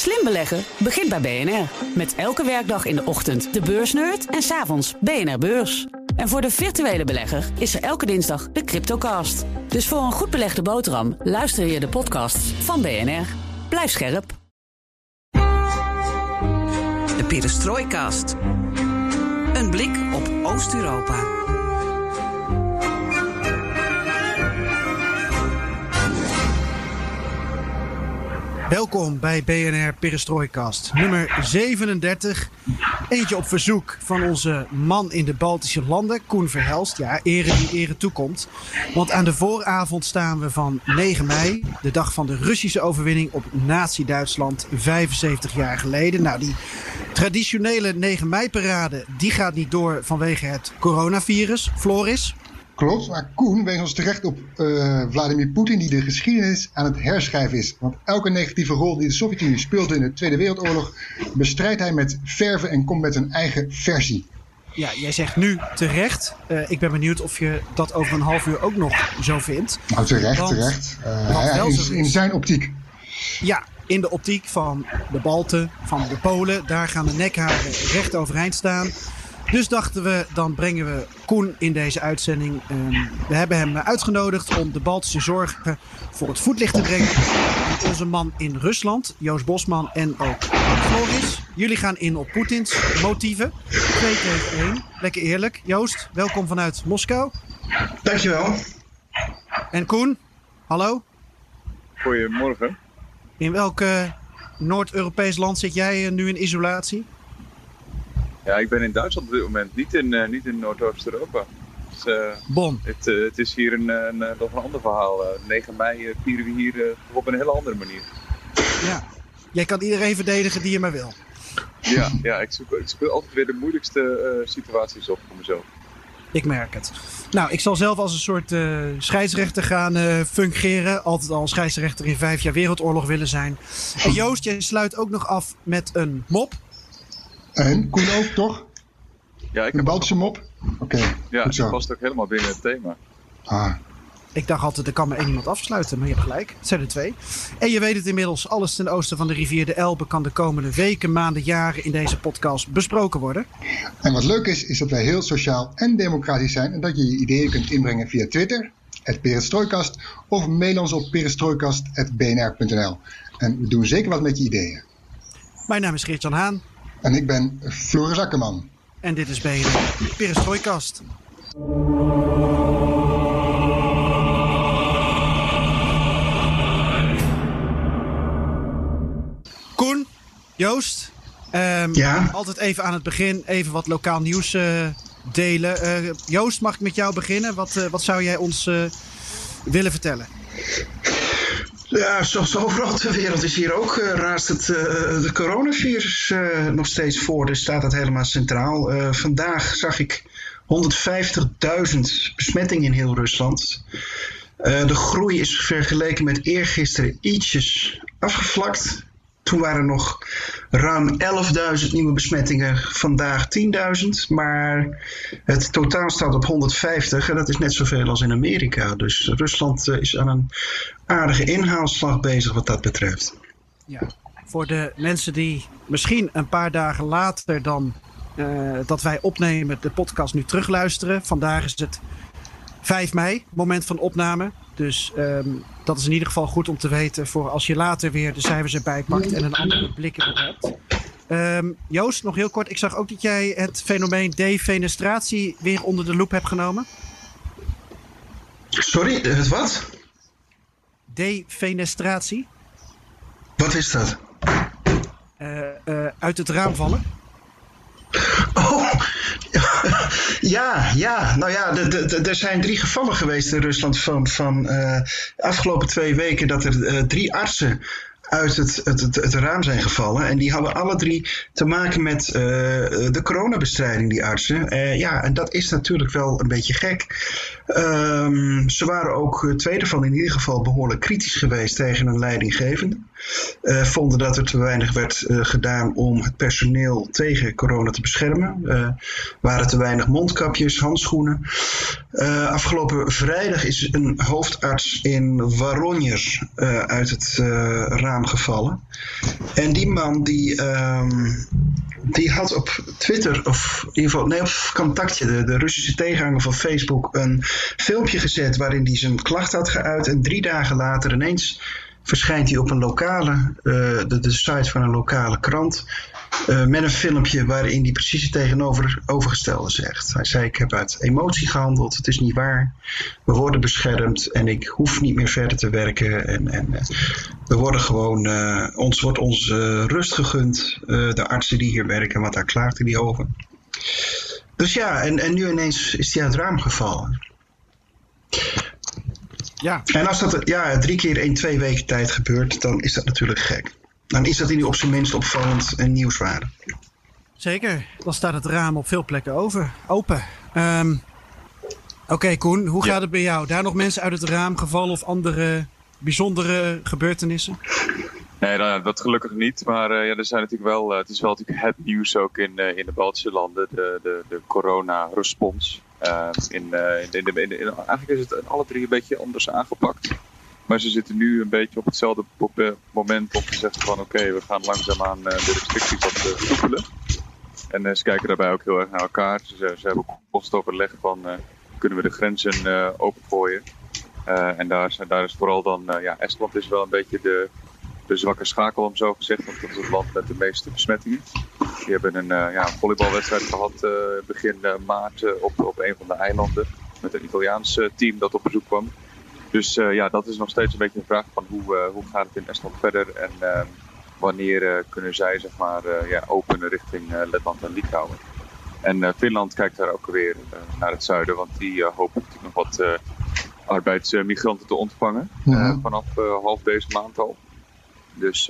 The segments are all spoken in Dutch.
Slim beleggen begint bij BNR. Met elke werkdag in de ochtend de beursnerd en s'avonds BNR Beurs. En voor de virtuele belegger is er elke dinsdag de Cryptocast. Dus voor een goed belegde boterham luister je de podcasts van BNR. Blijf scherp. De Perestrooikast. Een blik op Oost-Europa. Welkom bij BNR Perestrooikast, nummer 37. Eentje op verzoek van onze man in de Baltische landen, Koen Verhelst. Ja, ere die ere toekomt. Want aan de vooravond staan we van 9 mei, de dag van de Russische overwinning op Nazi-Duitsland 75 jaar geleden. Nou, die traditionele 9 mei-parade, die gaat niet door vanwege het coronavirus. Floris? Klopt, maar Koen wees ons terecht op uh, Vladimir Poetin die de geschiedenis aan het herschrijven is. Want elke negatieve rol die de Sovjet-Unie speelde in de Tweede Wereldoorlog bestrijdt hij met verven en komt met een eigen versie. Ja, jij zegt nu terecht. Uh, ik ben benieuwd of je dat over een half uur ook nog zo vindt. Nou, terecht, want, terecht. Uh, in, in zijn optiek. Ja, in de optiek van de Balten, van de Polen. Daar gaan de nekharen recht overeind staan. Dus dachten we, dan brengen we Koen in deze uitzending. Um, we hebben hem uitgenodigd om de Baltische zorgen voor het voetlicht te brengen. En onze man in Rusland, Joost Bosman en ook Floris. Jullie gaan in op Poetins motieven. Twee tegen één. Lekker eerlijk. Joost, welkom vanuit Moskou. Dankjewel. En Koen, hallo. Goedemorgen. In welk Noord-Europees land zit jij nu in isolatie? Ja, ik ben in Duitsland op dit moment, niet in, uh, niet in Noordoost-Europa. Dus, uh, bon. Het, uh, het, is hier een, een, nog een ander verhaal. 9 mei vieren we hier op een hele andere manier. Ja, jij kan iedereen verdedigen die je maar wil. Ja, ja ik, zoek, ik speel altijd weer de moeilijkste situaties op voor mezelf. Ik merk het. Nou, ik zal zelf als een soort scheidsrechter gaan fungeren. Altijd al scheidsrechter in vijf jaar wereldoorlog willen zijn. En Joost, jij sluit ook nog af met een mop. En Koen ook, toch? Ja, ik een Baltische mop? Oké, okay, ja, goed zo. past ook helemaal binnen het thema. Ah. Ik dacht altijd, er kan maar één iemand afsluiten, maar je hebt gelijk. Het zijn er twee. En je weet het inmiddels, alles ten oosten van de rivier de Elbe kan de komende weken, maanden, jaren in deze podcast besproken worden. En wat leuk is, is dat wij heel sociaal en democratisch zijn en dat je je ideeën kunt inbrengen via Twitter, het Perestrooikast, of mail ons op perestrooikast.bnr.nl. En we doen zeker wat met je ideeën. Mijn naam is Geert-Jan Haan. En ik ben Floris Akkerman. En dit is bij Perestrooikast. Koen, Joost. Um, ja? Altijd even aan het begin even wat lokaal nieuws uh, delen. Uh, Joost, mag ik met jou beginnen? Wat, uh, wat zou jij ons willen vertellen? Ja, zoals overal ter wereld is hier ook uh, raast het de coronavirus uh, nog steeds voor. Dus staat dat helemaal centraal. vandaag zag ik 150.000 besmettingen in heel Rusland. de groei is vergeleken met eergisteren ietsjes afgevlakt. Toen waren er nog ruim 11.000 nieuwe besmettingen, vandaag 10.000. Maar het totaal staat op 150 en dat is net zoveel als in Amerika. Dus Rusland eh, is aan een aardige inhaalslag bezig wat dat betreft. Ja, voor de mensen die misschien een paar dagen later dan uh, dat wij opnemen de podcast nu terugluisteren. Vandaag is het 5 mei, moment van opname. Dus um, dat is in ieder geval goed om te weten voor als je later weer de cijfers erbij pakt en een andere blik erop hebt. Um, Joost, nog heel kort. Ik zag ook dat jij het fenomeen defenestratie weer onder de loep hebt genomen. Sorry, het wat? Defenestratie. Wat is dat? Uh, uh, uit het raam vallen. Oh, ja, ja. Nou ja, er zijn drie gevallen geweest in Rusland van, van uh, afgelopen twee weken dat er uh, drie artsen uit het, het, het, het, raam zijn gevallen. En die hadden alle drie te maken met uh, de coronabestrijding, die artsen. Uh, ja, en dat is natuurlijk wel een beetje gek. Um, ze waren ook, twee ervan in ieder geval, behoorlijk kritisch geweest tegen een leidinggevende. uh, vonden dat er te weinig werd gedaan om het personeel tegen corona te beschermen. Waren te weinig mondkapjes, handschoenen. afgelopen vrijdag is een hoofdarts in Waronjer uit het raam gevallen. En die man die, um, die had op Twitter, of in ieder geval, nee, op contactje, de, de Russische tegenhanger van Facebook, een filmpje gezet waarin hij zijn klacht had geuit. En drie dagen later ineens verschijnt hij op een lokale, uh, de, de site van een lokale krant. Uh, met een filmpje waarin hij precies het tegenovergestelde zegt. Hij zei: Ik heb uit emotie gehandeld, het is niet waar. We worden beschermd en ik hoef niet meer verder te werken. En, en uh, we worden gewoon, ons wordt onze rust gegund. de artsen die hier werken, want daar klaagde hij over. Dus ja, en, en nu ineens is hij uit het raam gevallen. Ja. En als dat ja, drie keer in twee weken tijd gebeurt, dan is dat natuurlijk gek. Dan is dat in op zijn minst opvallend en nieuwswaardig. Zeker, dan staat het raam op veel plekken over, open. Um, Oké, okay, Koen, hoe gaat het bij jou? Daar nog mensen uit het raam gevallen of andere bijzondere gebeurtenissen? Nee, dat gelukkig niet. Maar uh, ja, er zijn natuurlijk wel, uh, het is wel natuurlijk het nieuws ook in, uh, in de Baltische landen, de, de, de corona-respons. Ehm, in, in, in, in, eigenlijk is het alle drie een beetje anders aangepakt. Maar ze zitten nu een beetje op hetzelfde moment om te zeggen van oké, we gaan langzaamaan de restricties wat versoepelen. En ze kijken daarbij ook heel erg naar elkaar. Ze, ze hebben kostoverleg van kunnen we de grenzen opengooien. en daar, daar is vooral dan, ja, Estland is wel een beetje de, de zwakke schakel, om zo gezegd. Want dat is het land met de meeste besmettingen. Die hebben een, ja, volleybalwedstrijd gehad begin maart op, op een van de eilanden. Met een Italiaans team dat op bezoek kwam. Dus ja, dat is nog steeds een beetje een vraag van hoe, hoe gaat het in Estland verder. En ehm, wanneer kunnen zij zeg maar, ja, openen richting Letland en Litouwen. En Finland kijkt daar ook weer naar het zuiden. Want die hopen natuurlijk nog wat arbeidsmigranten te ontvangen. Ja. vanaf half deze maand al. Dus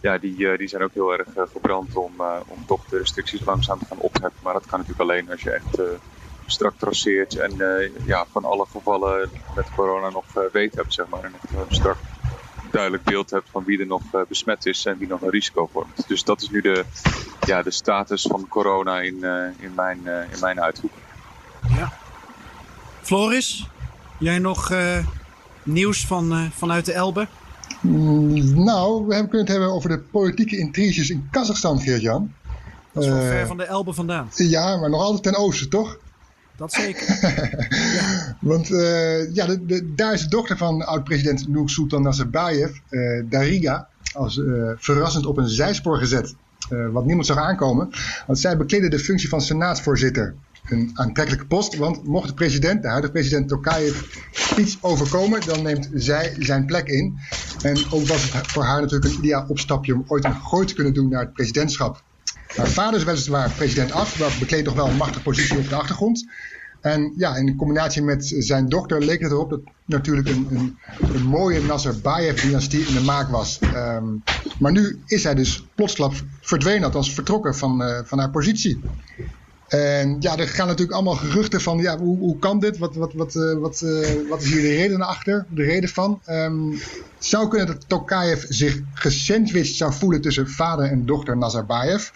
ja, die, die zijn ook heel erg gebrand om, om toch de restricties langzaam te gaan opheffen. Maar dat kan natuurlijk alleen als je echt strak traceert en ja, van alle gevallen met corona nog weet hebt, zeg maar. En een strak duidelijk beeld hebt van wie er nog besmet is en wie nog een risico vormt. Dus dat is nu de, ja, de status van corona in, in, mijn, in mijn uithoek. Ja. Floris, jij nog nieuws van, vanuit de Elbe? Mm, nou, we kunnen het hebben over de politieke intriges in Kazachstan, Geert-Jan. Dat is wel uh, ver van de Elbe vandaan. Ja, maar nog altijd ten oosten, toch? Dat zeker. ja. Want uh, ja, de, de, daar is de dochter van oud-president Nursultan Nazarbayev, uh, Dariga, als verrassend op een zijspoor gezet. wat niemand zag aankomen. Want zij bekleedde de functie van senaatsvoorzitter een aantrekkelijke post. Want mocht de president, de huidige president Tokayev, iets overkomen, dan neemt zij zijn plek in. En ook was het voor haar natuurlijk een ideaal opstapje om ooit een gooi te kunnen doen naar het presidentschap. Haar vader is weliswaar president af, maar bekleedt toch wel een machtige positie op de achtergrond. En ja, in combinatie met zijn dochter leek het erop dat natuurlijk een, een, een mooie Nazarbayev-dynastie in de maak was. Um, maar nu is hij dus plotsklaps verdwenen, althans vertrokken van, uh, van haar positie. En ja, er gaan natuurlijk allemaal geruchten van, ja, hoe, hoe kan dit? Wat, wat, wat, uh, wat, uh, wat is hier de reden achter? De reden van? Um, zou kunnen dat Tokayev zich gesandwiched zou voelen tussen vader en dochter Nazarbayev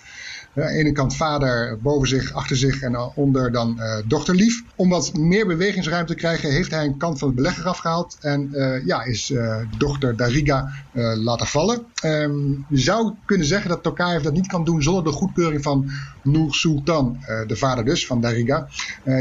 aan de ene kant vader boven zich, achter zich en onder dan uh, dochterlief. Om wat meer bewegingsruimte te krijgen heeft hij een kant van het belegger afgehaald. En uh, ja, is uh, dochter Dariga laten vallen. Um, je zou kunnen zeggen dat Tokayev dat niet kan doen zonder de goedkeuring van Nur Sultan, de vader dus van Dariga.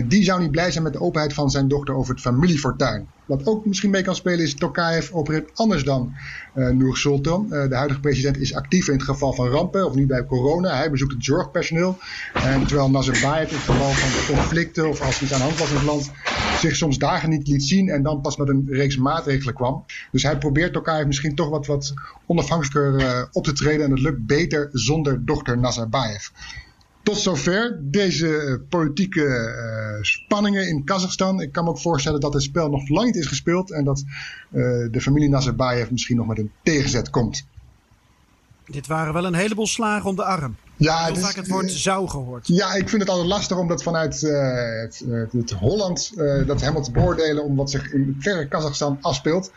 die zou niet blij zijn met de openheid van zijn dochter over het familiefortuin. Wat ook misschien mee kan spelen is Tokayev opereert anders dan uh, Nur Sultan. Uh, de huidige president is actief in het geval van rampen of nu bij corona. Hij bezoekt het zorgpersoneel. En terwijl Nazarbayev in het geval van conflicten of als iets aan de hand was in het land zich soms dagen niet liet zien en dan pas met een reeks maatregelen kwam. Dus hij probeert Tokayev misschien toch wat, wat onafhankelijker uh, op te treden en het lukt beter zonder dochter Nazarbayev. Tot zover deze eh, politieke uh, spanningen in Kazachstan. Ik kan me ook voorstellen dat het spel nog lang niet is gespeeld en dat uh, de familie Nazarbayev misschien nog met een tegenzet komt. Dit waren wel een heleboel slagen om de arm. Ja, Heel dus, vaak het woord eh, zou gehoord. Ja, ik vind het altijd lastig om dat vanuit eh, het, het, het Holland eh, dat helemaal te beoordelen om wat zich in verre Kazachstan afspeelt.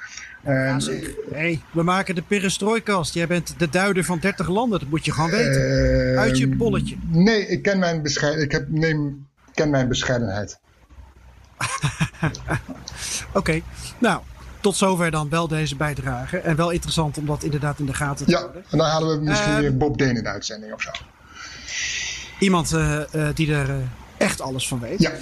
Ja. Hey, we maken de perestrooikast. Jij bent de duider van 30 landen. Dat moet je gewoon weten. eh, Uit je bolletje. Nee, ik ken mijn, ik heb, neem, ken mijn bescheidenheid. Oké, nou, tot zover dan wel deze bijdrage. En wel interessant om dat inderdaad in de gaten te Ja, houden. en dan halen we misschien Eh, weer Bob Deen in de uitzending of zo. Iemand eh, eh, die er eh, echt alles van weet. Ja,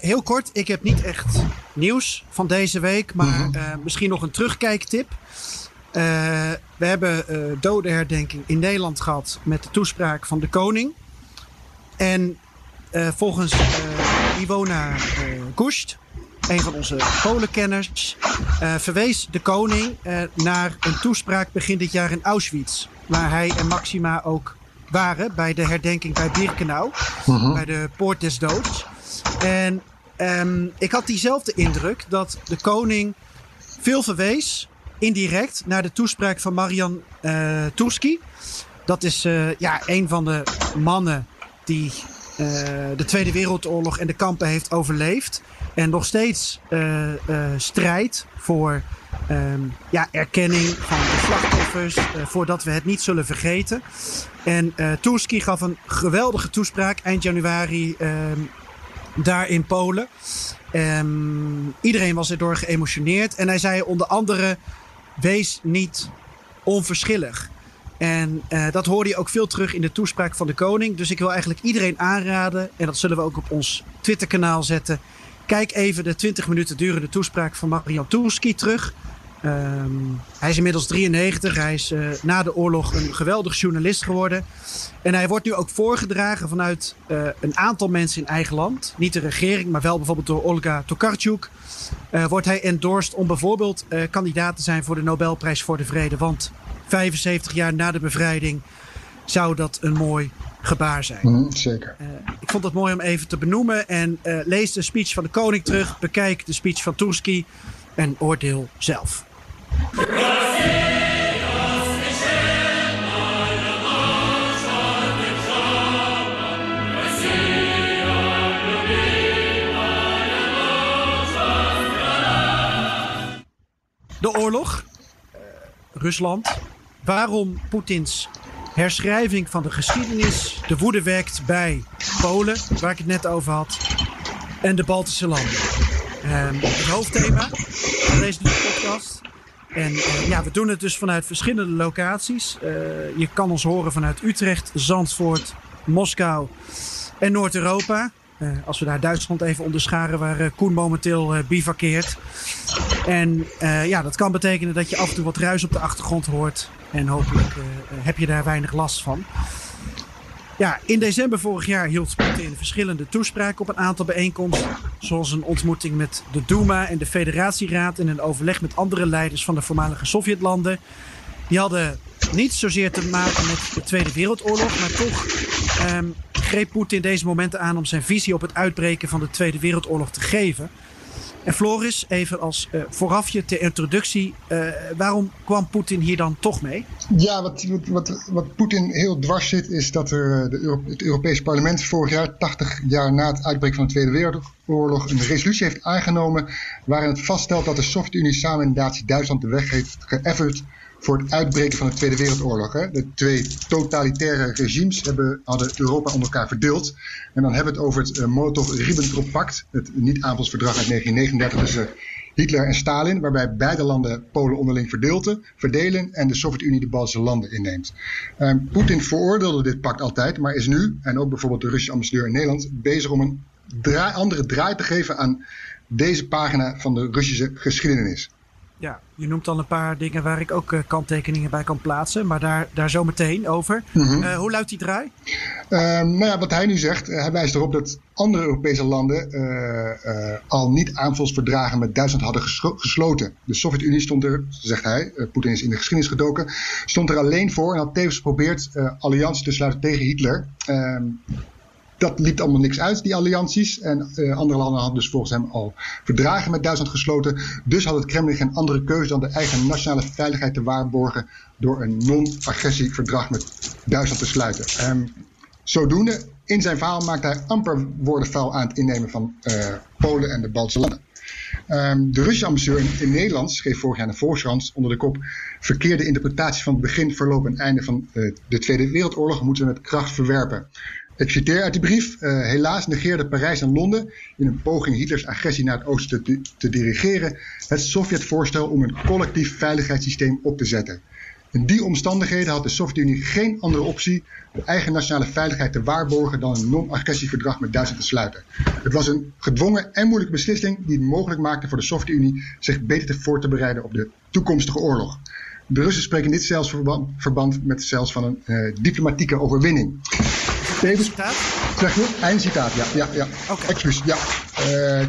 heel kort, ik heb niet echt nieuws van deze week, maar Mhm. misschien nog een terugkijktip. We hebben dodenherdenking in Nederland gehad met de toespraak van de koning. En volgens Iwona Kusht, een van onze Polenkenners, eh, verwees de koning eh, naar een toespraak begin dit jaar in Auschwitz. Waar hij en Maxima ook waren bij de herdenking bij Birkenau, bij de Poort des Doods. En ehm, ik had diezelfde indruk dat de koning veel verwees, indirect, naar de toespraak van Marian eh Turski. Dat is ja, een van de mannen die de Tweede Wereldoorlog en de kampen heeft overleefd. En nog steeds eh, eh, strijdt voor ehm, ja, erkenning van de slachtoffers. eh, voordat we het niet zullen vergeten. En Turski gaf een geweldige toespraak eind januari ehm, daar in Polen. Ehm, iedereen was erdoor geëmotioneerd. En hij zei onder andere: wees niet onverschillig. En dat hoorde je ook veel terug in de toespraak van de koning. Dus ik wil eigenlijk iedereen aanraden, en dat zullen we ook op ons Twitterkanaal zetten. Kijk even de 20 minuten durende toespraak van Marian Turski terug. Ehm, hij is inmiddels 93. Hij is eh, na de oorlog een geweldig journalist geworden. En hij wordt nu ook voorgedragen vanuit eh, een aantal mensen in eigen land. Niet de regering, maar wel bijvoorbeeld door Olga Tokarczuk. Eh, wordt hij endorsed om bijvoorbeeld kandidaat te zijn voor de Nobelprijs voor de Vrede. Want 75 jaar na de bevrijding zou dat een mooi gebaar zijn. Mhm, zeker. Eh, ik vond het mooi om even te benoemen. En eh, lees de speech van de koning terug. Bekijk de speech van Turski. En oordeel zelf. De oorlog. Eh, Rusland. Waarom Poetins herschrijving van de geschiedenis de woede wekt bij Polen, waar ik het net over had, en de Baltische landen. Ehm, het hoofdthema van deze podcast. En eh, ja, we doen het dus vanuit verschillende locaties. Eh, je kan ons horen vanuit Utrecht, Zandvoort, Moskou en Noord-Europa. Eh, als we daar Duitsland even onderscharen, waar Koen momenteel bivakkeert. En ja, dat kan betekenen dat je af en toe wat ruis op de achtergrond hoort. En hopelijk eh, heb je daar weinig last van. Ja, in december vorig jaar hield Poetin verschillende toespraken op een aantal bijeenkomsten. Zoals een ontmoeting met de Duma en de Federatieraad en een overleg met andere leiders van de voormalige Sovjetlanden. Die hadden niet zozeer te maken met de Tweede Wereldoorlog, maar toch ehm, greep Poetin deze momenten aan om zijn visie op het uitbreken van de Tweede Wereldoorlog te geven. En Floris, even als eh, voorafje ter introductie, eh, waarom kwam Poetin hier dan toch mee? Ja, wat, wat, wat, wat Poetin heel dwars zit, is dat er, eh, de het Europees Parlement vorig jaar, 80 jaar na het uitbreken van de Tweede Wereldoorlog, een resolutie heeft aangenomen waarin het vaststelt dat de Sovjet-Unie samen met Nazi-Duitsland de weg heeft geëfferd voor het uitbreken van de Tweede Wereldoorlog. Hè. De twee totalitaire regimes hebben, hadden Europa onder elkaar verdeeld. En dan hebben we het over het uh, Molotov-Ribbentrop-pact, het niet-aanvalsverdrag uit 1939 tussen Hitler en Stalin, waarbij beide landen Polen onderling verdeelden, verdelen en de Sovjet-Unie de Baltische landen inneemt. Uh, Poetin veroordeelde dit pact altijd, maar is nu, en ook bijvoorbeeld de Russische ambassadeur in Nederland, bezig om een andere draai te geven aan deze pagina van de Russische geschiedenis. Ja, je noemt al een paar dingen waar ik ook uh, kanttekeningen bij kan plaatsen, maar daar, daar zo meteen over. Mhm. Mm -hmm. uh, hoe luidt die draai? Uh, nou ja, wat hij nu zegt, hij wijst erop dat andere Europese landen uh, al niet aanvalsverdragen met Duitsland hadden gesloten. De Sovjet-Unie stond er, zegt hij, Poetin is in de geschiedenis gedoken, stond er alleen voor en had tevens geprobeerd alliantie te sluiten tegen Hitler. Ehm, dat liep allemaal niks uit, die allianties. En andere landen hadden dus volgens hem al verdragen met Duitsland gesloten. Dus had het Kremlin geen andere keuze dan de eigen nationale veiligheid te waarborgen door een non-agressieverdrag met Duitsland te sluiten. Um, zodoende, in zijn verhaal maakte hij amper woorden vuil aan het innemen van Polen en de Baltische landen. Um, de Russische ambassadeur in, Nederland schreef vorig jaar de Volkskrant onder de kop verkeerde interpretatie van het begin, verloop en einde van uh, de Tweede Wereldoorlog moeten we met kracht verwerpen. Ik citeer uit die brief. Uh, helaas negeerde Parijs en Londen in een poging Hitlers agressie naar het oosten te, dirigeren het Sovjetvoorstel om een collectief veiligheidssysteem op te zetten. In die omstandigheden had de Sovjet-Unie geen andere optie de eigen nationale veiligheid te waarborgen dan een non-agressieverdrag met Duitsland te sluiten. Het was een gedwongen en moeilijke beslissing die het mogelijk maakte voor de Sovjet-Unie zich beter te voor te bereiden op de toekomstige oorlog. De Russen spreken dit zelfs verband, verband met zelfs van een uh, diplomatieke overwinning. Tevens, zeg je? Eindcitaat, ja. ja, ja. Okay. Excuus, ja. Uh,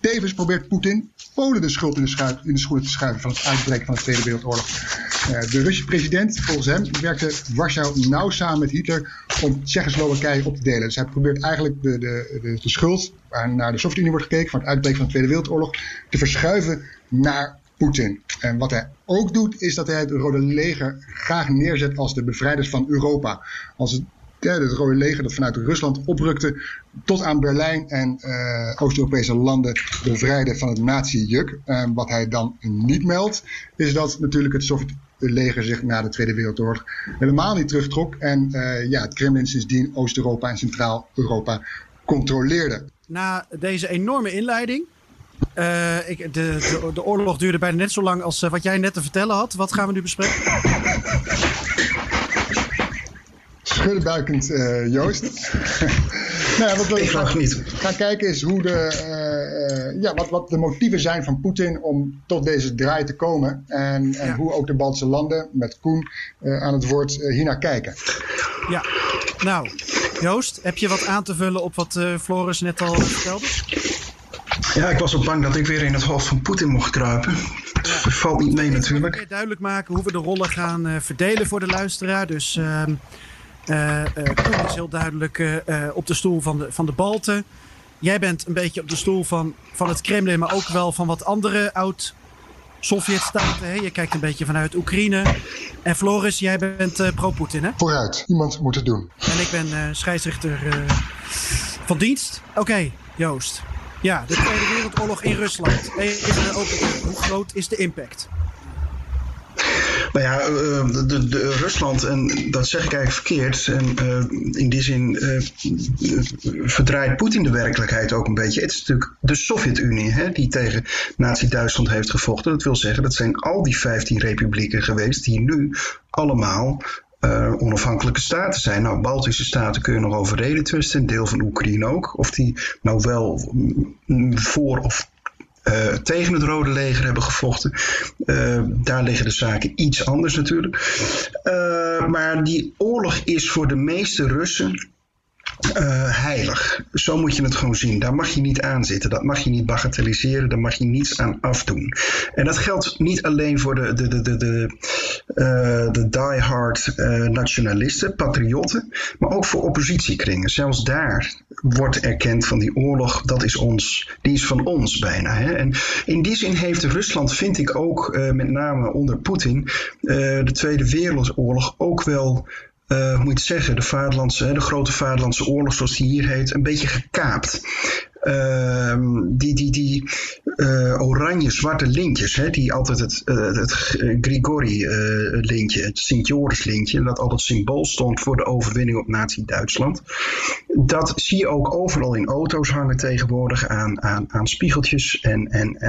tevens probeert Poetin Polen de schuld in de, schuif, in de schoenen te schuiven van het uitbreken van de Tweede Wereldoorlog. Uh, de Russische president, volgens hem, werkte Warschau nauw samen met Hitler om Tsjechoslowakije op te delen. Dus hij probeert eigenlijk de, de, de, de schuld, waar naar de Sovjet-Unie wordt gekeken, van het uitbreken van de Tweede Wereldoorlog, te verschuiven naar Poetin. En wat hij ook doet, is dat hij het Rode Leger graag neerzet als de bevrijders van Europa. Als het het Rode Leger dat vanuit Rusland oprukte tot aan Berlijn en uh, Oost-Europese landen bevrijden van het nazi-juk. Uh, wat hij dan niet meldt, is dat natuurlijk het Sovjet-leger zich na de Tweede Wereldoorlog helemaal niet terugtrok. En uh, ja, het Kremlin sindsdien Oost-Europa en Centraal-Europa controleerde. Na deze enorme inleiding uh, ik, de, de, de, oorlog duurde bijna net zo lang als uh, wat jij net te vertellen had. Wat gaan we nu bespreken? schuddenbuikend uh, Joost. nou wat we gaan, niet. gaan kijken is hoe de, uh, ja, wat, wat de motieven zijn van Poetin om tot deze draai te komen. En, en hoe ook de Baltische landen met Koen uh, aan het woord hiernaar kijken. Ja, nou Joost, heb je wat aan te vullen op wat Floris net al vertelde? Ja, ik was ook bang dat ik weer in het hoofd van Poetin mocht kruipen. Het ja. valt niet mee natuurlijk. Ik duidelijk maken hoe we de rollen gaan verdelen voor de luisteraar. Dus ehm, uh, Koen is heel duidelijk uh, op de stoel van de, van de Balten. Jij bent een beetje op de stoel van, van het Kremlin, maar ook wel van wat andere oud-Sovjet-staten. Je kijkt een beetje vanuit Oekraïne. En Floris, jij bent pro-Poetin, hè? Vooruit, iemand moet het doen. En ik ben scheidsrechter van dienst. Oké, Joost. Ja, de Tweede Wereldoorlog in Rusland. Even open. Hoe groot is de impact? Nou ja, uh, de, de, Rusland, en dat zeg ik eigenlijk verkeerd, en uh, in die zin uh, verdraait Poetin de werkelijkheid ook een beetje. Het is natuurlijk de Sovjet-Unie die tegen Nazi-Duitsland heeft gevochten. Dat wil zeggen, dat zijn al die 15 republieken geweest die nu allemaal onafhankelijke staten zijn. Nou, Baltische staten kun je nog over reden twisten, een deel van Oekraïne ook. Of die nou wel mm, voor of uh, tegen het Rode Leger hebben gevochten. Uh, daar liggen de zaken iets anders natuurlijk. Uh, maar die oorlog is voor de meeste Russen uh, heilig. Zo moet je het gewoon zien. Daar mag je niet aan zitten. Dat mag je niet bagatelliseren. Daar mag je niets aan afdoen. En dat geldt niet alleen voor de, de, de, de, de, de diehard uh, nationalisten, patriotten, maar ook voor oppositiekringen. Zelfs daar wordt erkend van die oorlog, dat is ons, die is van ons bijna. Hè? En in die zin heeft Rusland, vind ik ook, met name onder Poetin, de Tweede Wereldoorlog ook wel uh, moet zeggen, de, vaderlandse, de grote vaderlandse oorlog, zoals die hier heet, een beetje gekaapt. Uh, die die, die uh, oranje-zwarte lintjes, hè, die altijd het, uh, het Grigori-lintje, het Sint-Joris-lintje, dat altijd symbool stond voor de overwinning op Nazi-Duitsland. Dat zie je ook overal in auto's hangen tegenwoordig aan, aan, aan spiegeltjes en, en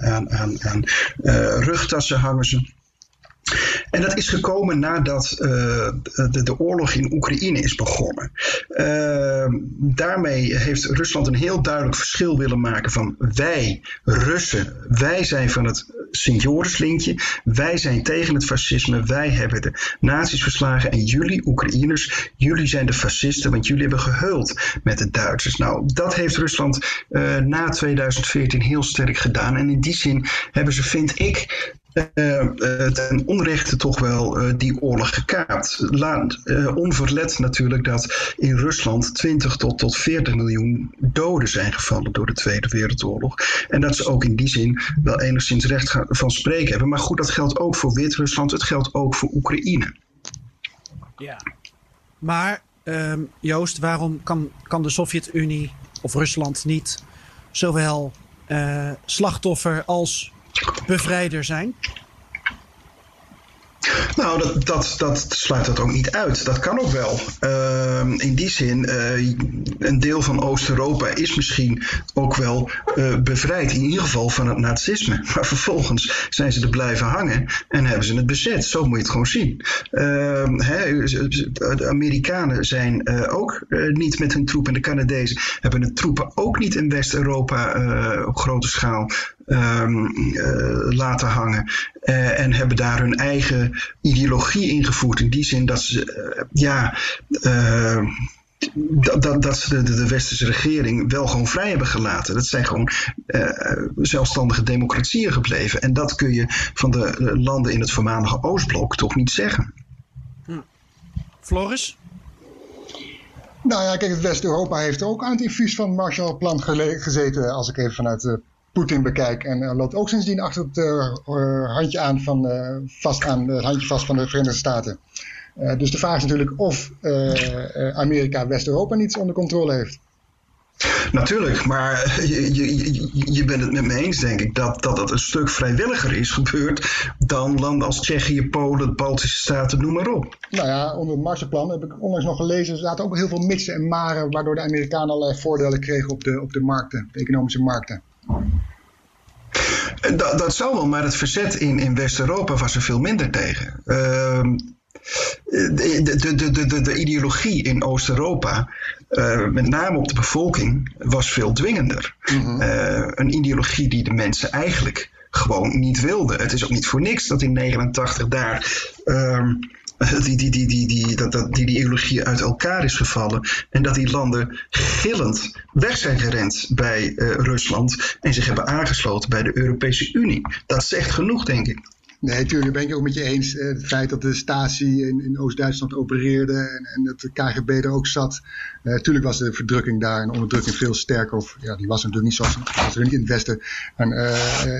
aan, aan, aan rugtassen hangen ze. En dat is gekomen nadat uh, de, de, oorlog in Oekraïne is begonnen. Uh, daarmee heeft Rusland een heel duidelijk verschil willen maken van wij, Russen, wij zijn van het Sint-Joris-linkje, wij zijn tegen het fascisme, wij hebben de nazi's verslagen. En jullie, Oekraïners, jullie zijn de fascisten, want jullie hebben geheuld met de Duitsers. Nou, dat heeft Rusland uh, na 2014 heel sterk gedaan. En in die zin hebben ze, vind ik, ten onrechte toch wel uh, die oorlog gekaapt. Laat, onverlet natuurlijk dat in Rusland 20 tot, tot 40 miljoen doden zijn gevallen door de Tweede Wereldoorlog. En dat ze ook in die zin wel enigszins recht van spreken hebben. Maar goed, dat geldt ook voor Wit-Rusland, het geldt ook voor Oekraïne. Ja, maar um, Joost, waarom kan, kan de Sovjet-Unie of Rusland niet zowel slachtoffer als bevrijder zijn? Nou, dat, dat, dat sluit dat ook niet uit. Dat kan ook wel. Uh, in die zin, uh, een deel van Oost-Europa is misschien ook wel uh, bevrijd. In ieder geval van het nazisme. Maar vervolgens zijn ze er blijven hangen en hebben ze het bezet. Zo moet je het gewoon zien. Hè, de Amerikanen zijn uh, ook niet met hun troepen. En de Canadezen hebben hun troepen ook niet in West-Europa op grote schaal um, laten hangen. Uh, en hebben daar hun eigen ideologie ingevoerd. In die zin dat ze, uh, ja, dat, dat, dat ze de, de, westerse regering wel gewoon vrij hebben gelaten. Dat zijn gewoon zelfstandige democratieën gebleven. En dat kun je van de landen in het voormalige Oostblok toch niet zeggen. Hm. Floris? Nou ja, kijk, het West-Europa heeft ook aan het infuus van het Marshallplan gezeten. Als ik even vanuit de Poetin bekijk. En uh, loopt ook sindsdien achter het uh, handje, aan van, vast aan, het handje vast van de Verenigde Staten. dus de vraag is natuurlijk of Amerika West-Europa niet onder controle heeft. Natuurlijk, maar je, je, je bent het met me eens, denk ik, dat, dat het een stuk vrijwilliger is gebeurd dan landen als Tsjechië, Polen, de Baltische Staten, noem maar op. Nou ja, onder het Marshallplan heb ik onlangs nog gelezen, er zaten ook heel veel mitsen en maren, waardoor de Amerikanen allerlei voordelen kregen op de, op de markten, de economische markten. Dat, dat zou wel, maar het verzet in, in West-Europa was er veel minder tegen. Uh, de, de, de, de, de ideologie in Oost-Europa, uh, met name op de bevolking, was veel dwingender. Mm-hmm. uh, een ideologie die de mensen eigenlijk gewoon niet wilden. Het is ook niet voor niks dat in 89 daar. Uh, die, die, die, die, die, dat, dat, die, die ideologie uit elkaar is gevallen. En dat die landen gillend weg zijn gerend bij uh, Rusland en zich hebben aangesloten bij de Europese Unie. Dat zegt genoeg, denk ik. Nee, tuurlijk ben ik ook met je eens. Eh, het feit dat de Stasi in, in Oost-Duitsland opereerde en, en dat de KGB er ook zat. Uh, was de verdrukking daar en onderdrukking veel sterker. Of ja, die was natuurlijk niet zoals niet in het Westen. En uh,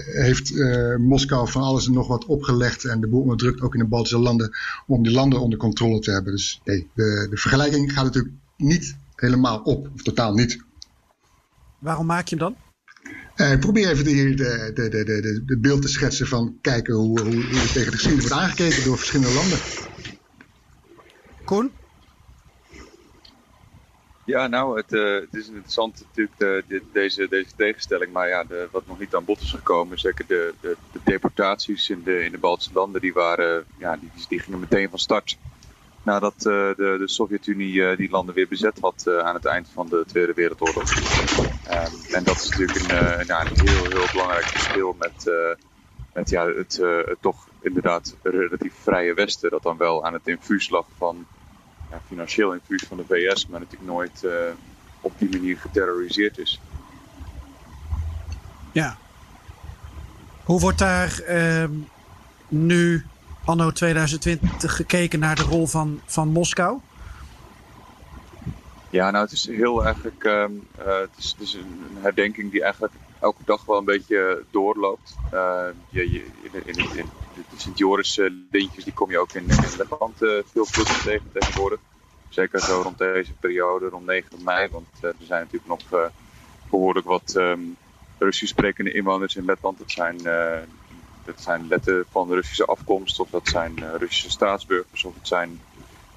heeft Moskou van alles en nog wat opgelegd en de boel onderdrukt ook in de Baltische landen. Om die landen onder controle te hebben. Dus nee, de, de vergelijking gaat natuurlijk niet helemaal op. Of totaal niet. Waarom maak je hem dan? Uh, probeer even hier de, de, de, de, de beeld te schetsen van kijken hoe, hoe, hoe er tegen de geschiedenis wordt aangekeken door verschillende landen. Koen? Ja, nou, het, uh, het is interessant natuurlijk de, de, deze, deze tegenstelling. Maar ja, de, wat nog niet aan bod is gekomen, zeker de, de, de deportaties in de, in de Baltische landen, die, waren, ja, die, die gingen meteen van start nadat uh, de, de Sovjet-Unie uh, die landen weer bezet had uh, aan het eind van de Tweede Wereldoorlog. Um, en dat is natuurlijk een, heel, heel belangrijk verschil met, met ja, het, het, toch inderdaad relatief vrije Westen, dat dan wel aan het infuus lag van ja, financieel infuus van de VS, maar natuurlijk nooit op die manier geterroriseerd is. Ja. Hoe wordt daar ehm, nu anno 2020 gekeken naar de rol van, van Moskou? Ja, nou het is heel eigenlijk, um, uh, het, is, een herdenking die eigenlijk elke dag wel een beetje doorloopt. Uh, je, in, in, in, de Sint-Joris uh, lintjes die kom je ook in, in Letland uh, veel vlugger tegen tegenwoordig. Zeker zo rond deze periode, rond 9 mei. Want er zijn natuurlijk nog behoorlijk wat um, Russisch sprekende inwoners in Letland. Dat zijn dat zijn letten van Russische afkomst, of dat zijn uh, Russische staatsburgers, of het zijn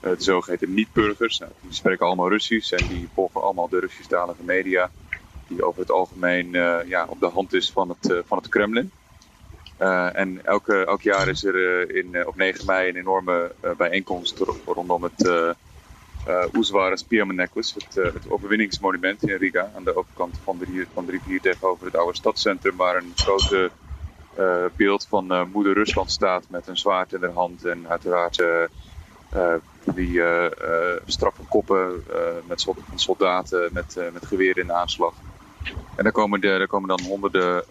uh, de zogeheten niet-burgers. Nou, die spreken allemaal Russisch en die volgen allemaal de Russisch-talige media, die over het algemeen uh, ja, op de hand is van het, van het Kremlin. en elke, elk jaar is er in, op 9 mei een enorme bijeenkomst rondom het uh, Oezwara Spearman Necklace, het, overwinningsmonument in Riga, aan de overkant van de, van de rivier tegenover het oude stadscentrum, waar een grote beeld van uh, moeder Rusland staat met een zwaard in haar hand en uiteraard uh, die straffe koppen met soldaten met, met geweren in aanslag. En daar komen, de, daar komen dan honderden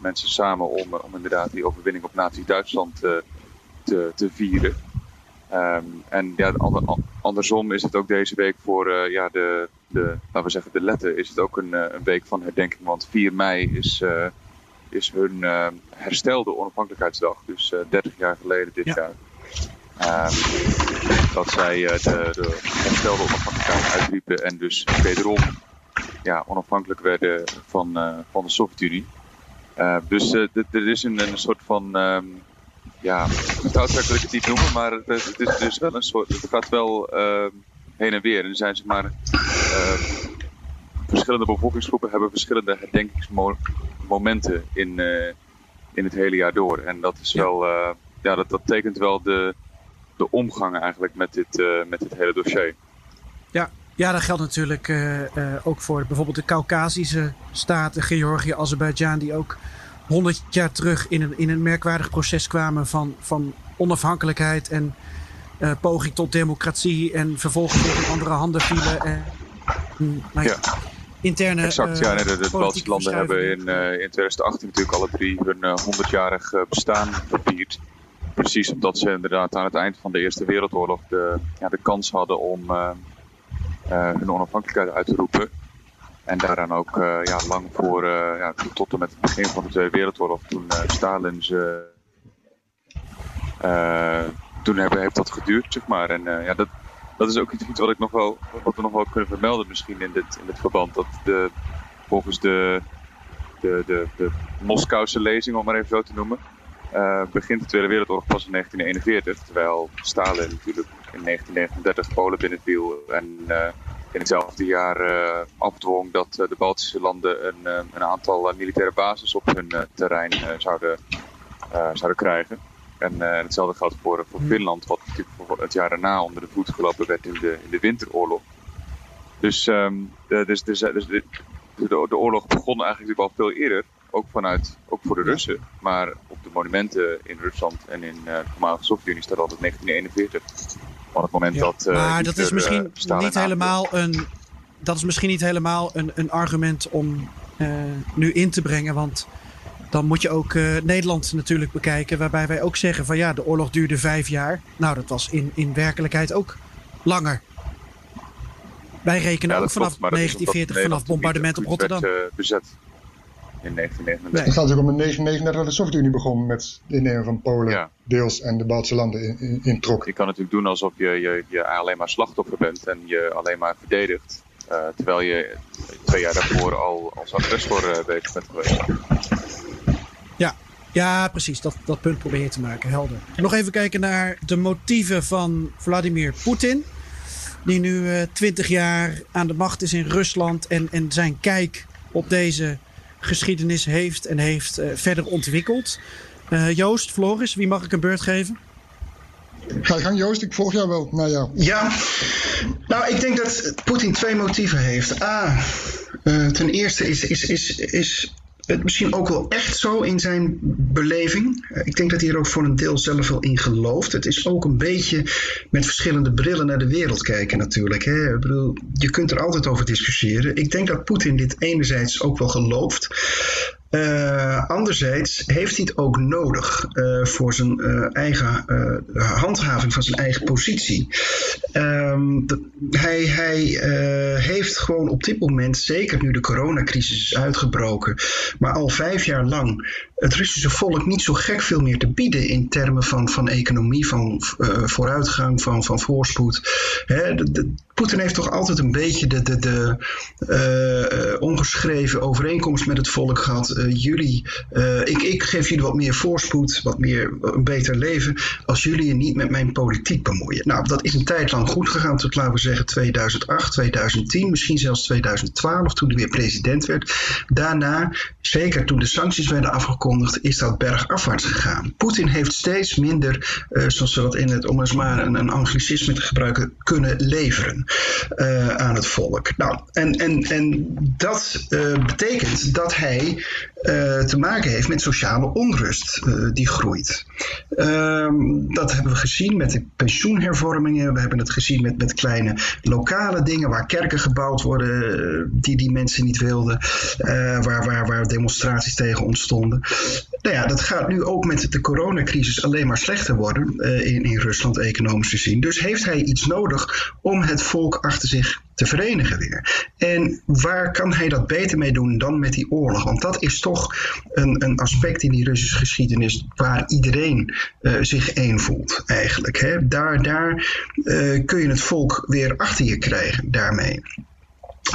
mensen samen om, om inderdaad die overwinning op Nazi-Duitsland te, te vieren. Ehm, en ja, andersom is het ook deze week voor ja, de, de, laten we zeggen, de letten is het ook een, een week van herdenking. Want 4 mei is, is hun herstelde onafhankelijkheidsdag. Dus 30 jaar geleden dit jaar. Ehm, dat zij uh, de, de herstelde onafhankelijkheid uitriepen en dus wederom ja, onafhankelijk werden van, uh, van de Sovjet-Unie. Uh, dus er is een, een soort van, um, ja, stoutswerk wil ik het niet noemen, maar het, het, is dus wel een soort, het gaat wel ehm, heen en weer. En er zijn zeg maar, verschillende bevolkingsgroepen hebben verschillende herdenkingsmomenten in, in het hele jaar door. En dat is wel, ja, dat, dat tekent wel de, de omgang eigenlijk met dit, uh, met dit hele dossier. Ja, ja, dat geldt natuurlijk uh, uh, ook voor bijvoorbeeld de Caucasische staten, Georgië, Azerbeidzjan, die ook honderd jaar terug in een, in een merkwaardig proces kwamen van, van onafhankelijkheid en poging tot democratie en vervolgens weer in andere handen vielen. En, nou ja. Interne, exact, ja. Nee, de, de Baltische landen hebben in, in 2018 natuurlijk alle drie hun 100-jarig bestaan gevierd precies omdat ze inderdaad aan het eind van de Eerste Wereldoorlog de, ja, de kans hadden om hun onafhankelijkheid uit te roepen. En daaraan ook uh, ja, lang voor, ja, tot en met het begin van de Tweede Wereldoorlog, toen Stalin ze. toen hebben, heeft dat geduurd, zeg maar. En ja, dat, dat is ook iets, wat, ik nog wat we nog wel kunnen vermelden, misschien in dit, in verband. Dat de, volgens de, de, de, de Moskouse lezing, om maar even zo te noemen uh, begint de Tweede Wereldoorlog pas in 1941, terwijl Stalin natuurlijk in 1939 Polen binnenviel en uh, in hetzelfde jaar uh, afdwong dat de Baltische landen een, een aantal militaire bases op hun terrein zouden, zouden krijgen. En hetzelfde geldt voor, voor hmm. Finland, wat natuurlijk het jaar daarna onder de voet gelopen werd in de, in de winteroorlog. Dus, um, dus, dus, dus de, de, de, oorlog begon eigenlijk al veel eerder ook vanuit, ook voor de Russen. Maar op de monumenten in Rusland en in uh, de voormalige Sovjet-Unie staat altijd 1941. Van het moment dat. Uh, maar dat is misschien niet helemaal een. Dat is misschien niet helemaal een, een argument om nu in te brengen. Want dan moet je ook Nederland natuurlijk bekijken. Waarbij wij ook zeggen van ja, de oorlog duurde vijf jaar. Nou, dat was in, in werkelijkheid ook langer. Wij rekenen ook vanaf 1940, vanaf bombardement op Rotterdam. bezet in 1939. Het gaat ook om in 1939 dat de Sovjet-Unie begon met de innemen van Polen, deels en de Baltische landen in, in, trok. Je kan natuurlijk doen alsof je, je, je alleen maar slachtoffer bent en je alleen maar verdedigt. Uh, terwijl je twee jaar daarvoor al als agressor uh, bezig bent geweest. Ja, ja, precies. Dat, dat punt probeer je te maken. Helder. Nog even kijken naar de motieven van Vladimir Poetin. Die nu uh, 20 jaar aan de macht is in Rusland. En, en zijn kijk op deze geschiedenis heeft en heeft uh, verder ontwikkeld. Uh, Joost, Floris, wie mag ik een beurt geven? Ga je gang Joost, ik volg jou wel naar jou. Ja, nou ik denk dat Poetin twee motieven heeft. A, uh, ten eerste is, is, is, is het misschien ook wel echt zo in zijn beleving. Ik denk dat hij er ook voor een deel zelf wel in gelooft. Het is ook een beetje met verschillende brillen naar de wereld kijken natuurlijk. Hè. Ik bedoel, je kunt er altijd over discussiëren. Ik denk dat Poetin dit enerzijds ook wel gelooft. Uh, anderzijds heeft hij het ook nodig uh, voor zijn uh, eigen handhaving van zijn eigen positie. De, hij heeft gewoon op dit moment, zeker nu de coronacrisis is uitgebroken, maar al vijf jaar lang het Russische volk niet zo gek veel meer te bieden in termen van, van economie, van vooruitgang, van, van voorspoed. Hè, Poetin heeft toch altijd een beetje de, de, de ongeschreven overeenkomst met het volk gehad uh, jullie, uh, ik, ik geef jullie wat meer voorspoed, wat meer, een beter leven, als jullie je niet met mijn politiek bemoeien. Nou, dat is een tijd lang goed gegaan tot, laten we zeggen, 2008, 2010, misschien zelfs 2012, toen hij weer president werd. Daarna, zeker toen de sancties werden afgekondigd, is dat bergafwaarts gegaan. Poetin heeft steeds minder, zoals ze dat in het, om eens maar een, een anglicisme te gebruiken, kunnen leveren. Aan het volk. Nou, en, en, en dat betekent dat hij te maken heeft met sociale onrust die groeit. Ehm, dat hebben we gezien met de pensioenhervormingen. We hebben het gezien met, met kleine lokale dingen waar kerken gebouwd worden die die mensen niet wilden. waar, waar, waar demonstraties tegen ontstonden. Nou ja, dat gaat nu ook met de coronacrisis alleen maar slechter worden in, in Rusland economisch gezien. Dus heeft hij iets nodig om het volk achter zich te verenigen weer. En waar kan hij dat beter mee doen dan met die oorlog? Want dat is toch een, een aspect in die Russische geschiedenis waar iedereen uh, zich één voelt eigenlijk. Hè? Daar, daar uh, kun je het volk weer achter je krijgen daarmee.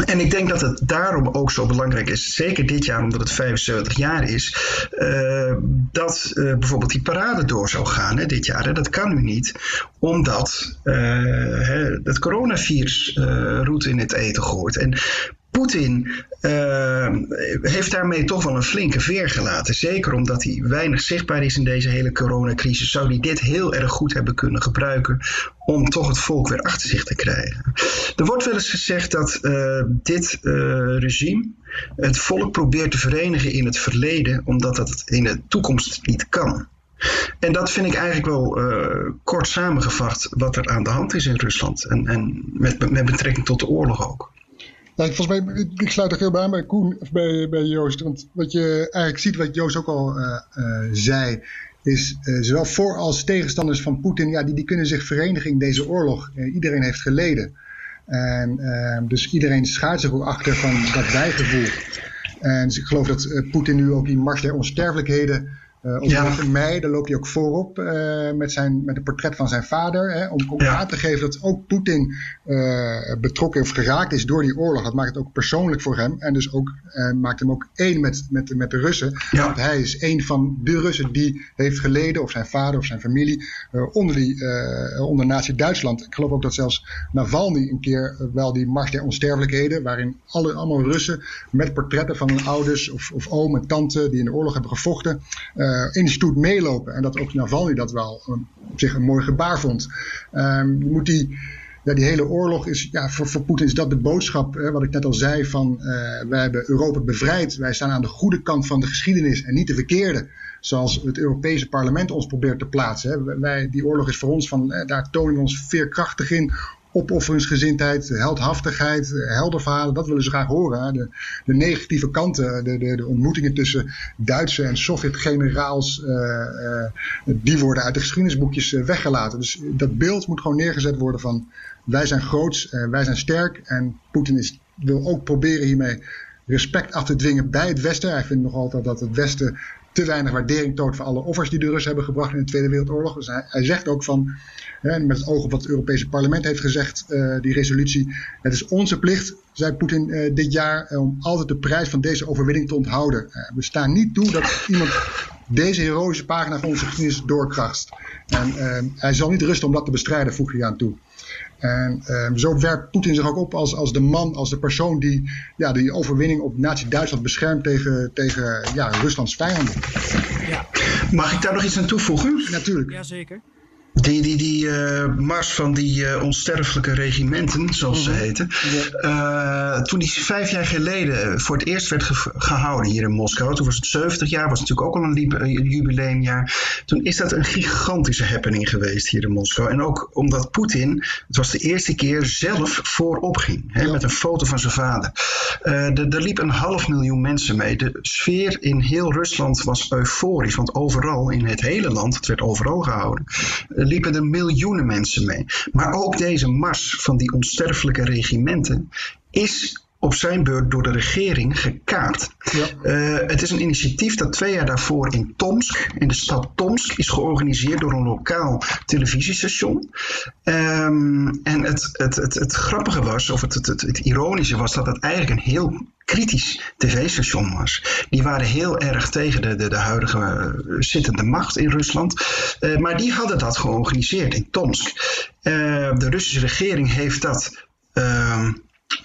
En ik denk dat het daarom ook zo belangrijk is, zeker dit jaar omdat het 75 jaar is, uh, dat uh, bijvoorbeeld die parade door zou gaan hè, dit jaar. Hè. Dat kan nu niet, omdat uh, hè, het coronavirus roet in het eten gooit. En Poetin uh, heeft daarmee toch wel een flinke veer gelaten. Zeker omdat hij weinig zichtbaar is in deze hele coronacrisis. Zou hij dit heel erg goed hebben kunnen gebruiken om toch het volk weer achter zich te krijgen. Er wordt wel eens gezegd dat uh, dit uh, regime het volk probeert te verenigen in het verleden, omdat dat in de toekomst niet kan. En dat vind ik eigenlijk wel uh, kort samengevat wat er aan de hand is in Rusland. En, en met, met betrekking tot de oorlog ook. Volgens mij, ik sluit er heel bij aan bij Koen, of bij, bij Joost. Want wat je eigenlijk ziet, wat Joost ook al uh, uh, zei, is uh, zowel voor als tegenstanders van Poetin, ja, die, die kunnen zich verenigen in deze oorlog. iedereen heeft geleden. En dus iedereen schaart zich ook achter van dat bijgevoel. En dus ik geloof dat Poetin nu ook die mars der onsterfelijkheden uh, op ja. mei, daar loopt hij ook voorop uh, met, zijn, met een portret van zijn vader. Hè, om ja. aan te geven dat ook Poetin uh, betrokken of geraakt is door die oorlog. Dat maakt het ook persoonlijk voor hem. En dus ook maakt hem ook één met, met, met de Russen. Ja. Want hij is één van de Russen die heeft geleden, of zijn vader of zijn familie, onder, die, onder Nazi-Duitsland. Ik geloof ook dat zelfs Navalny een keer wel die Mars der Onsterfelijkheden, waarin alle, allemaal Russen met portretten van hun ouders of, of oom en tante die in de oorlog hebben gevochten uh, in de stoet meelopen. En dat ook Navalny dat wel um, op zich een mooi gebaar vond. Um, je moet die, ja, die hele oorlog is, ja, voor, voor Poetin is dat de boodschap, hè, wat ik net al zei, van uh, wij hebben Europa bevrijd. Wij staan aan de goede kant van de geschiedenis en niet de verkeerde. Zoals het Europese parlement ons probeert te plaatsen. Hè. Wij, die oorlog is voor ons van, eh, daar tonen we ons veerkrachtig in opofferingsgezindheid, heldhaftigheid, helder verhalen, dat willen ze graag horen. De, de negatieve kanten, de, de, de, ontmoetingen tussen Duitse en Sovjet-generaals, uh, uh, die worden uit de geschiedenisboekjes uh, weggelaten. Dus dat beeld moet gewoon neergezet worden van wij zijn groots, wij zijn sterk en Poetin is, wil ook proberen hiermee respect af te dwingen bij het Westen. Hij vindt nog altijd dat het Westen te weinig waardering toont voor alle offers die de Russen hebben gebracht in de Tweede Wereldoorlog. Dus hij, hij zegt ook van met het oog op wat het Europese parlement heeft gezegd, uh, die resolutie. Het is onze plicht, zei Poetin uh, dit jaar, uh, om altijd de prijs van deze overwinning te onthouden. we staan niet toe dat iemand deze heroïsche pagina van onze geschiedenis doorkrast. En hij zal niet rusten om dat te bestrijden, voeg je aan toe. En um, zo werpt Poetin zich ook op als, als de man, als de persoon die ja, die overwinning op Nazi-Duitsland beschermt tegen, tegen ja, Ruslands vijanden. Ja. Mag ik daar nog iets aan toevoegen? Natuurlijk. Jazeker. Die, die, die uh, mars van die uh, onsterfelijke regimenten, zoals ze mhm. heten. Uh, toen die vijf jaar geleden voor het eerst werd ge gehouden hier in Moskou. Toen was het 70 jaar, was natuurlijk ook al een jubileumjaar. Toen is dat een gigantische happening geweest hier in Moskou. En ook omdat Poetin, het was de eerste keer, zelf voorop ging. Hè, met een foto van zijn vader. er liep een half miljoen mensen mee. De sfeer in heel Rusland was euforisch. Want overal, in het hele land, het werd overal gehouden liepen er miljoenen mensen mee. Maar ook deze mars van die onsterfelijke regimenten is op zijn beurt door de regering gekaapt. Ja. Uh, het is een initiatief dat twee jaar daarvoor in Tomsk, in de stad Tomsk, is georganiseerd door een lokaal televisiestation. Um, en het, het, het, het, grappige was, of het, het, het, ironische was, dat het eigenlijk een heel kritisch tv-station was. Die waren heel erg tegen de, de, de huidige uh, zittende macht in Rusland. Uh, maar die hadden dat georganiseerd in Tomsk. De Russische regering heeft dat ehm,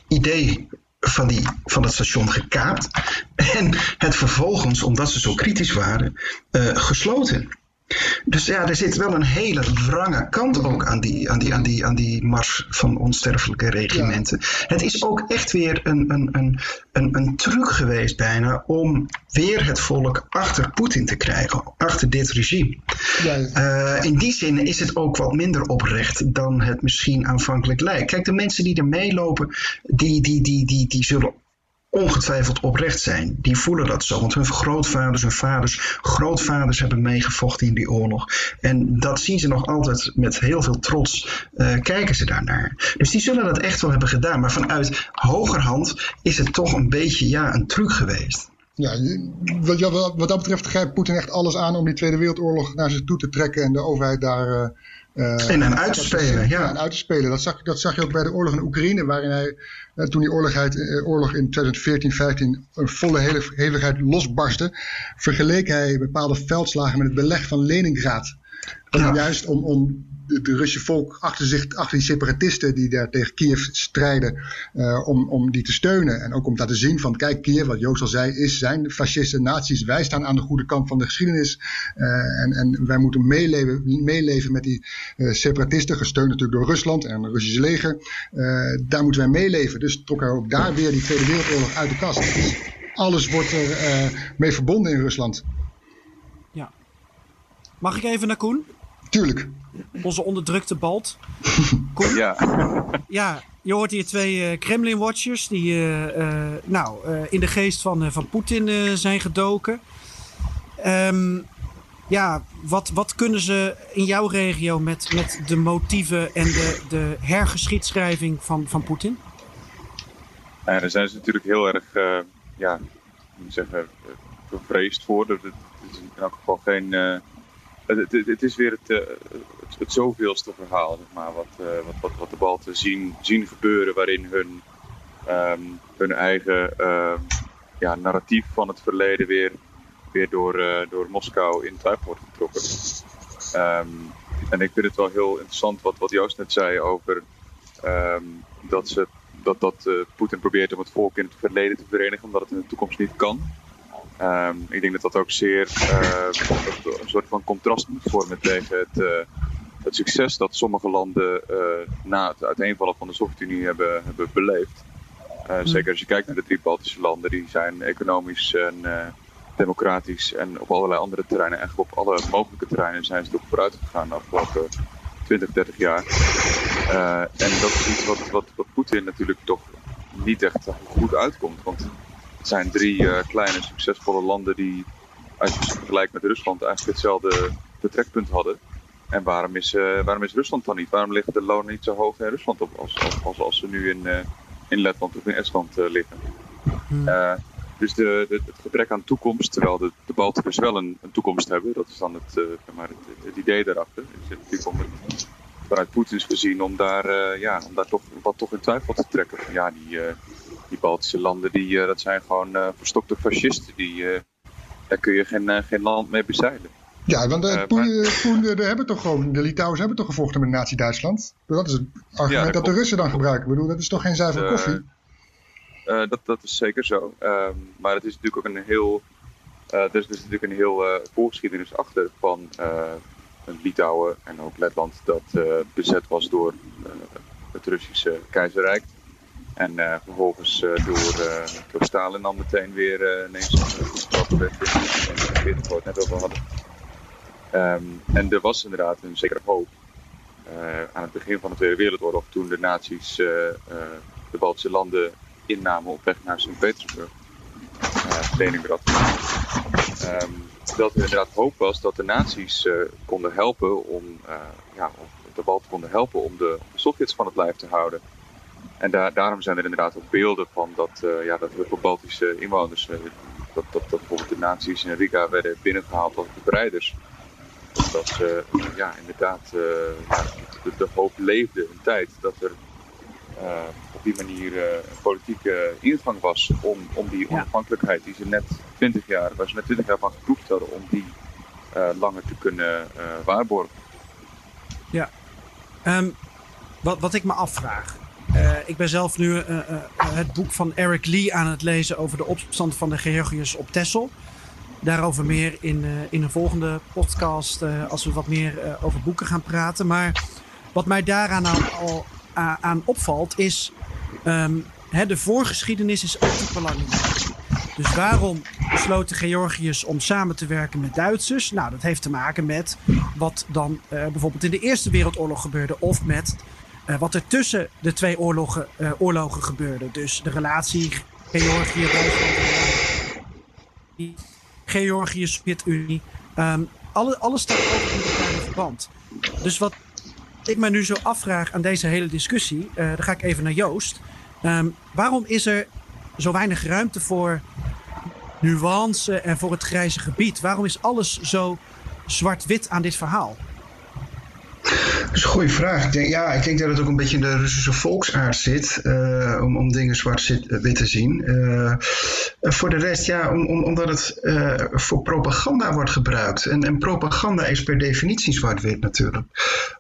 idee van, die, van het station gekaapt. En het vervolgens, omdat ze zo kritisch waren, uh, gesloten. Dus ja, er zit wel een hele wrange kant ook aan die, aan die, aan die, aan die mars van onsterfelijke regimenten. Het is ook echt weer een, een, een, een, een truc geweest bijna om weer het volk achter Poetin te krijgen, achter dit regime. Ja. Uh, in die zin is het ook wat minder oprecht dan het misschien aanvankelijk lijkt. Kijk, de mensen die er meelopen, die, die, die, die, die zullen ongetwijfeld oprecht zijn. Die voelen dat zo, want hun grootvaders, hun vaders, grootvaders hebben meegevochten in die oorlog. En dat zien ze nog altijd met heel veel trots, uh, kijken ze daarnaar. Dus die zullen dat echt wel hebben gedaan. Maar vanuit hogerhand is het toch een beetje ja, een truc geweest. Ja, wat, wat dat betreft grijpt Poetin echt alles aan om die Tweede Wereldoorlog naar zich toe te trekken en de overheid daar uh, uh, en uit te spelen, ja. En uit te spelen. Dat zag, dat zag je ook bij de oorlog in Oekraïne, waarin hij, uh, toen die oorlogheid, uh, oorlog in 2014, 15 een volle hevigheid losbarstte, vergeleek hij bepaalde veldslagen met het beleg van Leningrad. Ja. Juist om, om de, de Russische volk achter, zich, achter die separatisten die daar tegen Kiev strijden, uh, om, om die te steunen. En ook om te laten zien van, kijk Kiev, wat Joost al zei, is, zijn fascisten, nazi's. Wij staan aan de goede kant van de geschiedenis. Uh, en, en wij moeten meeleven, meeleven met die uh, separatisten, gesteund natuurlijk door Rusland en het Russische leger. daar moeten wij meeleven. Dus trok hij ook daar weer die Tweede Wereldoorlog uit de kast. Dus alles wordt er mee verbonden in Rusland. Ja. Mag ik even naar Koen? Tuurlijk. Onze onderdrukte balt. Koen? Ja. Ja, je hoort hier twee uh, Kremlin-watchers die uh, uh, nou, in de geest van, van Poetin zijn gedoken. Um, ja, wat, wat kunnen ze in jouw regio met, met de motieven en de, de hergeschiedschrijving van, van Poetin? Ja, daar zijn ze natuurlijk heel erg, ja, moet zeggen, bevreesd voor. Het is in elk geval geen het, het, het, is weer het, uh, het, zoveelste verhaal, zeg maar, wat, uh, wat, wat, de Balten zien, zien gebeuren, waarin hun, um, hun eigen uh, ja, narratief van het verleden weer, weer door, uh, door Moskou in twijfel wordt getrokken. Um, en ik vind het wel heel interessant wat, wat Joost net zei over dat, ze, dat, dat Poetin probeert om het volk in het verleden te verenigen, omdat het in de toekomst niet kan. Ik denk dat dat ook zeer een soort van contrast moet vormen tegen het, het succes dat sommige landen uh, na het uiteenvallen van de Sovjet-Unie hebben, hebben beleefd. Mm. Zeker als je kijkt naar de drie Baltische landen, die zijn economisch en democratisch en op allerlei andere terreinen, eigenlijk op alle mogelijke terreinen, zijn ze erop vooruit gegaan de afgelopen 20, 30 jaar. en dat is iets wat, wat, wat Poetin natuurlijk toch niet echt goed uitkomt. Want het zijn drie uh, kleine succesvolle landen die, als je vergelijkt met Rusland, eigenlijk hetzelfde vertrekpunt hadden. En waarom is, uh, waarom is Rusland dan niet? Waarom liggen de lonen niet zo hoog in Rusland op als, als, als, ze nu in, uh, in Letland of in Estland liggen? Hmm. dus de, de, het gebrek aan toekomst, terwijl de, de Balten dus wel een, een toekomst hebben, dat is dan het, maar het, het, idee daarachter. Is het natuurlijk om het, vanuit Poetins gezien om daar, ja, om daar toch, wat toch in twijfel te trekken. Ja, die, die Baltische landen, die, dat zijn gewoon verstokte fascisten. Die, daar kun je geen, geen land mee bezeilen. Ja, want de, Poen, de, de, hebben toch gewoon, de Litouwers hebben toch gevochten met Nazi-Duitsland? Dat is het argument ja, dat, de Russen dan gebruiken. Ik bedoel, dat is toch geen zuivere koffie? dat, dat is zeker zo. Um, maar het is natuurlijk ook een heel. er is dus natuurlijk een heel voorgeschiedenis achter van Litouwen en ook Letland dat bezet was door het Russische keizerrijk. En uh, vervolgens uh, door, uh, door Stalin dan meteen weer ineens gesproken werd in 1940, waar we het net over hadden. Um, en er was inderdaad een zekere hoop aan het begin van de Tweede Wereldoorlog, toen de nazi's de Baltische landen innamen op weg naar Sint-Petersburg, Leningrad. Um, dat er inderdaad hoop was dat de nazi's konden helpen om, ja, de Balten konden helpen om de, de Sovjets van het lijf te houden. En daar, daarom zijn er inderdaad ook beelden van dat, ja, dat heel veel Baltische inwoners, dat, dat, dat bijvoorbeeld de nazi's in Riga werden binnengehaald als bevrijders. Dat ze ja, inderdaad de, de, hoop leefde een tijd dat er op die manier een politieke ingang was om, om die onafhankelijkheid die ze net 20 jaar, waar ze net 20 jaar van geproefd hadden, om die langer te kunnen waarborgen. Ja, um, wat, wat ik me afvraag. Uh, ik ben zelf nu uh, uh, het boek van Eric Lee aan het lezen over de opstand van de Georgiërs op Texel. Daarover meer in, in een volgende podcast als we wat meer over boeken gaan praten. Maar wat mij daaraan al, aan opvalt is um, hè, de voorgeschiedenis is ook belangrijk. Dus waarom besloot de Georgiërs om samen te werken met Duitsers? Nou, dat heeft te maken met wat dan bijvoorbeeld in de Eerste Wereldoorlog gebeurde. Of met wat er tussen de twee oorlogen, oorlogen gebeurde. Dus de relatie Georgië-Duitsland. Georgië, Sovjet-Unie. Um, alle, alles staat ook in elkaar in verband. Dus wat ik me nu zo afvraag aan deze hele discussie. dan ga ik even naar Joost. Um, waarom is er zo weinig ruimte voor nuance en voor het grijze gebied? Waarom is alles zo zwart-wit aan dit verhaal? Dat is een goede vraag. Ik denk, ja, ik denk dat het ook een beetje in de Russische volksaard zit uh, om, om dingen zwart-wit te zien. Uh, voor de rest, ja, om, om, omdat het voor propaganda wordt gebruikt. En, en propaganda is per definitie zwart-wit natuurlijk.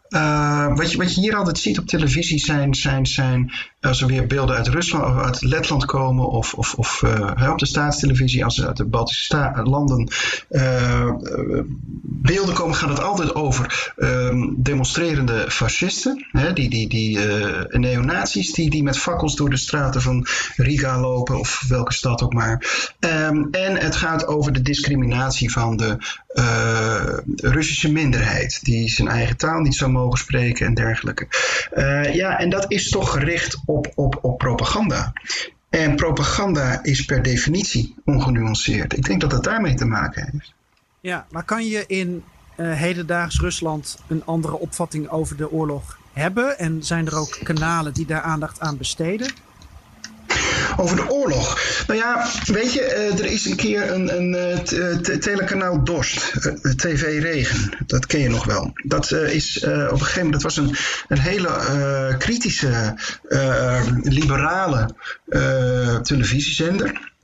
Uh, wat, je, wat je hier altijd ziet op televisie zijn, zijn, zijn als er weer beelden uit Rusland of uit Letland komen of, of, of uh, op de staatstelevisie als er uit de Baltische landen uh, beelden komen, gaat het altijd over ehm, demonstrerende fascisten, hè, die, die, die neonazies die, die met fakkels door de straten van Riga lopen of welke stad ook maar. Um, en het gaat over de discriminatie van de Russische minderheid, die zijn eigen taal niet zo mogen spreken en dergelijke. Uh, ja, en dat is toch gericht op, op, op propaganda. En propaganda is per definitie ongenuanceerd. Ik denk dat dat daarmee te maken heeft. Ja, maar kan je in uh, hedendaags Rusland een andere opvatting over de oorlog hebben? En zijn er ook kanalen die daar aandacht aan besteden? Over de oorlog. Nou ja, weet je, uh, er is een keer een, een uh, telekanaal Dorst, TV Regen. Dat ken je nog wel. Dat is op een gegeven moment, dat was een, een hele kritische, liberale televisiezender.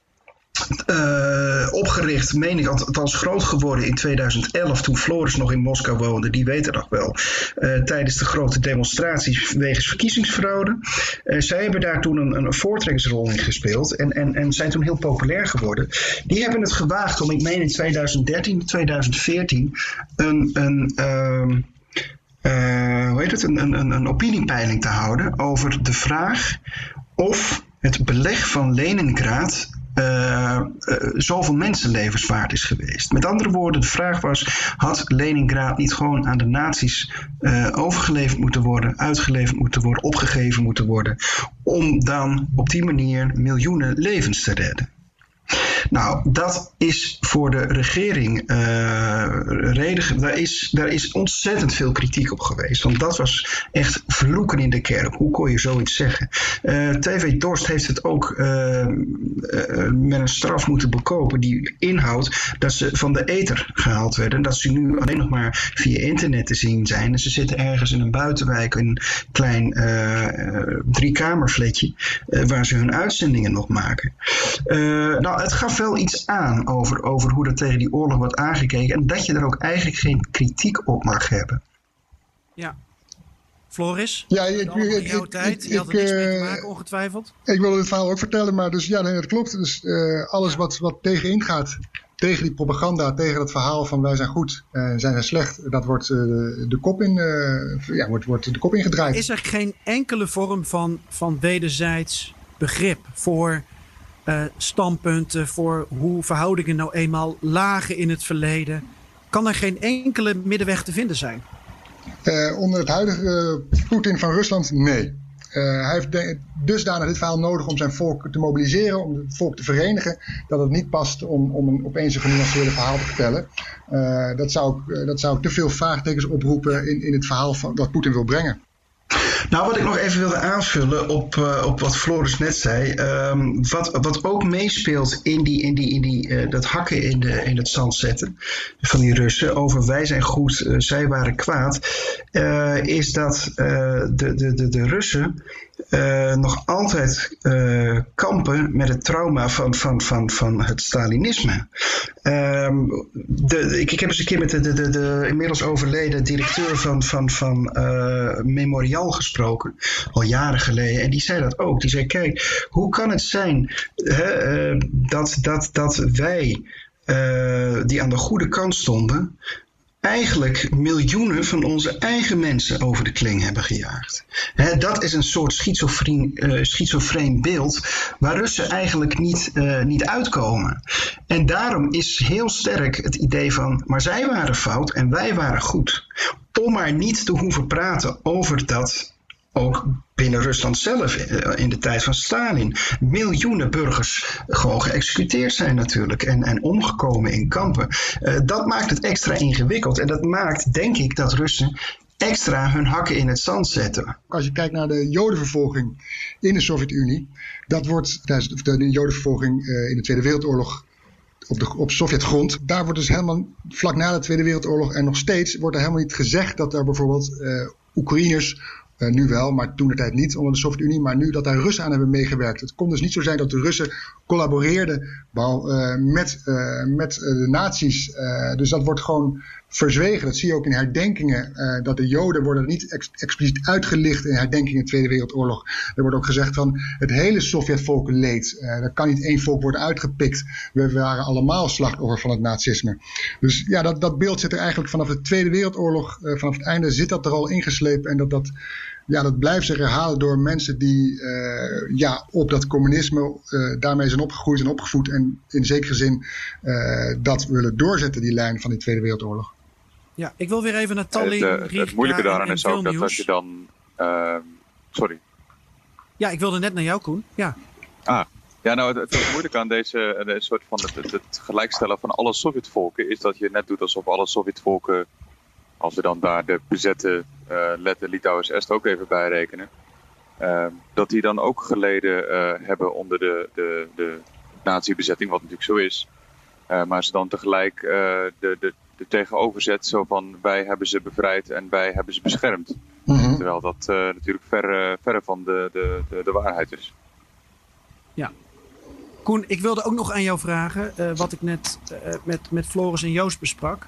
Uh, opgericht, meen ik, althans groot geworden in 2011 toen Floris nog in Moskou woonde. Die weten nog wel. Uh, tijdens de grote demonstraties wegens verkiezingsfraude. Uh, zij hebben daar toen een, een voortrekkersrol in gespeeld en, en, en zijn toen heel populair geworden. Die hebben het gewaagd om, ik meen in 2013, 2014, een, een uh, hoe heet het, een, een, een opiniepeiling te houden over de vraag of het beleg van Leningrad uh, zoveel mensenlevens waard is geweest. Met andere woorden, de vraag was: had Leningrad niet gewoon aan de nazi's uh, overgeleverd moeten worden, uitgeleverd moeten worden, opgegeven moeten worden, om dan op die manier miljoenen levens te redden? Nou, dat is voor de regering uh, reden. Daar is, daar is ontzettend veel kritiek op geweest. Want dat was echt vloeken in de kerk. Hoe kon je zoiets zeggen? Eh, TV Dorst heeft het ook uh, met een straf moeten bekopen. Die inhoudt dat ze van de ether gehaald werden. Dat ze nu alleen nog maar via internet te zien zijn. En ze zitten ergens in een buitenwijk. Een klein driekamerfletje. waar ze hun uitzendingen nog maken. nou, het gaf wel iets aan over, over hoe er tegen die oorlog wordt aangekeken. En dat je er ook eigenlijk geen kritiek op mag hebben. Ja. Floris? Ja, ik, ik, jouw tijd. Je had er niks mee te maken, ongetwijfeld. Ik wilde het verhaal ook vertellen, maar dus ja, dat klopt. Dus uh, alles wat, wat tegenin gaat, tegen die propaganda, tegen het verhaal van wij zijn goed, uh, zijn zij slecht, dat wordt, uh, de, kop in, ja, wordt, wordt de kop ingedraaid. Is er geen enkele vorm van, van wederzijds begrip voor uh, standpunten, voor hoe verhoudingen nou eenmaal lagen in het verleden. Kan er geen enkele middenweg te vinden zijn? Uh, onder het huidige Poetin van Rusland, nee. Uh, hij heeft dusdanig dit verhaal nodig om zijn volk te mobiliseren, om het volk te verenigen, dat het niet past om, om een, opeens een genuanceerde verhaal te vertellen. Uh, dat, zou, dat zou te veel vraagtekens oproepen in, in het verhaal van, dat Poetin wil brengen. Nou, wat ik nog even wilde aanvullen op, uh, op wat Floris net zei. Um, wat, wat ook meespeelt in, die, in, die, in die, uh, dat hakken in, de, in het zand zetten van die Russen over wij zijn goed, uh, zij waren kwaad. is dat de, de, de, de Russen uh, nog altijd uh, kampen met het trauma van, van, van, van het Stalinisme. Um, de, ik, ik heb eens een keer met de, de, de, de inmiddels overleden directeur van, van, van uh, Memorial gesproken, al jaren geleden. En die zei dat ook. Die zei: Kijk, hoe kan het zijn hè, dat, dat, dat wij die aan de goede kant stonden, eigenlijk miljoenen van onze eigen mensen over de kling hebben gejaagd. dat is een soort schizofreen, uh, schizofreen beeld waar Russen eigenlijk niet, uh, niet uitkomen. En daarom is heel sterk het idee van, maar zij waren fout en wij waren goed. Om maar niet te hoeven praten over dat ook binnen Rusland zelf eh, in de tijd van Stalin miljoenen burgers gewoon geëxecuteerd zijn natuurlijk en, en omgekomen in kampen. Uh, dat maakt het extra ingewikkeld en dat maakt denk ik dat Russen extra hun hakken in het zand zetten. Als je kijkt naar de jodenvervolging in de Sovjet-Unie, dat wordt de jodenvervolging uh, in de Tweede Wereldoorlog op, de, op Sovjetgrond. Daar wordt dus helemaal vlak na de Tweede Wereldoorlog en nog steeds wordt er helemaal niet gezegd dat er bijvoorbeeld Oekraïners uh, nu wel, maar toen de tijd niet onder de Sovjet-Unie. Maar nu dat daar Russen aan hebben meegewerkt. Het kon dus niet zo zijn dat de Russen collaboreerden uh, met, uh, met de nazi's. dus dat wordt gewoon verzwegen. Dat zie je ook in herdenkingen. dat de Joden worden niet ex expliciet uitgelicht in herdenkingen in de Tweede Wereldoorlog. Er wordt ook gezegd van het hele Sovjetvolk leed. er kan niet één volk worden uitgepikt. We waren allemaal slachtoffer van het nazisme. Dus ja, dat, dat beeld zit er eigenlijk vanaf de Tweede Wereldoorlog, vanaf het einde zit dat er al ingeslepen. En dat dat ja, dat blijft zich herhalen door mensen die ja, op dat communisme daarmee zijn opgegroeid en opgevoed. En in zekere zin dat willen doorzetten, die lijn van die Tweede Wereldoorlog. Ja, ik wil weer even naar Tallinn. Het, het moeilijke daaraan is ook dat als je dan. sorry. Ja, ik wilde net naar jou, Koen. Ja. Ah, ja, nou, het, het moeilijke aan deze, deze soort van het, het, gelijkstellen van alle Sovjetvolken is dat je net doet alsof alle Sovjetvolken als we dan daar de bezette uh, Letten, Litouwers, Est ook even bij rekenen. Uh, dat die dan ook geleden uh, hebben onder de, de, de nazi-bezetting, wat natuurlijk zo is. Maar ze dan tegelijk de, de, tegenoverzet, zo van wij hebben ze bevrijd en wij hebben ze beschermd. Mm -hmm. Terwijl dat natuurlijk ver, verre van de, de, de, de, waarheid is. Ja. Koen, ik wilde ook nog aan jou vragen, wat ik net met, met Floris en Joost besprak.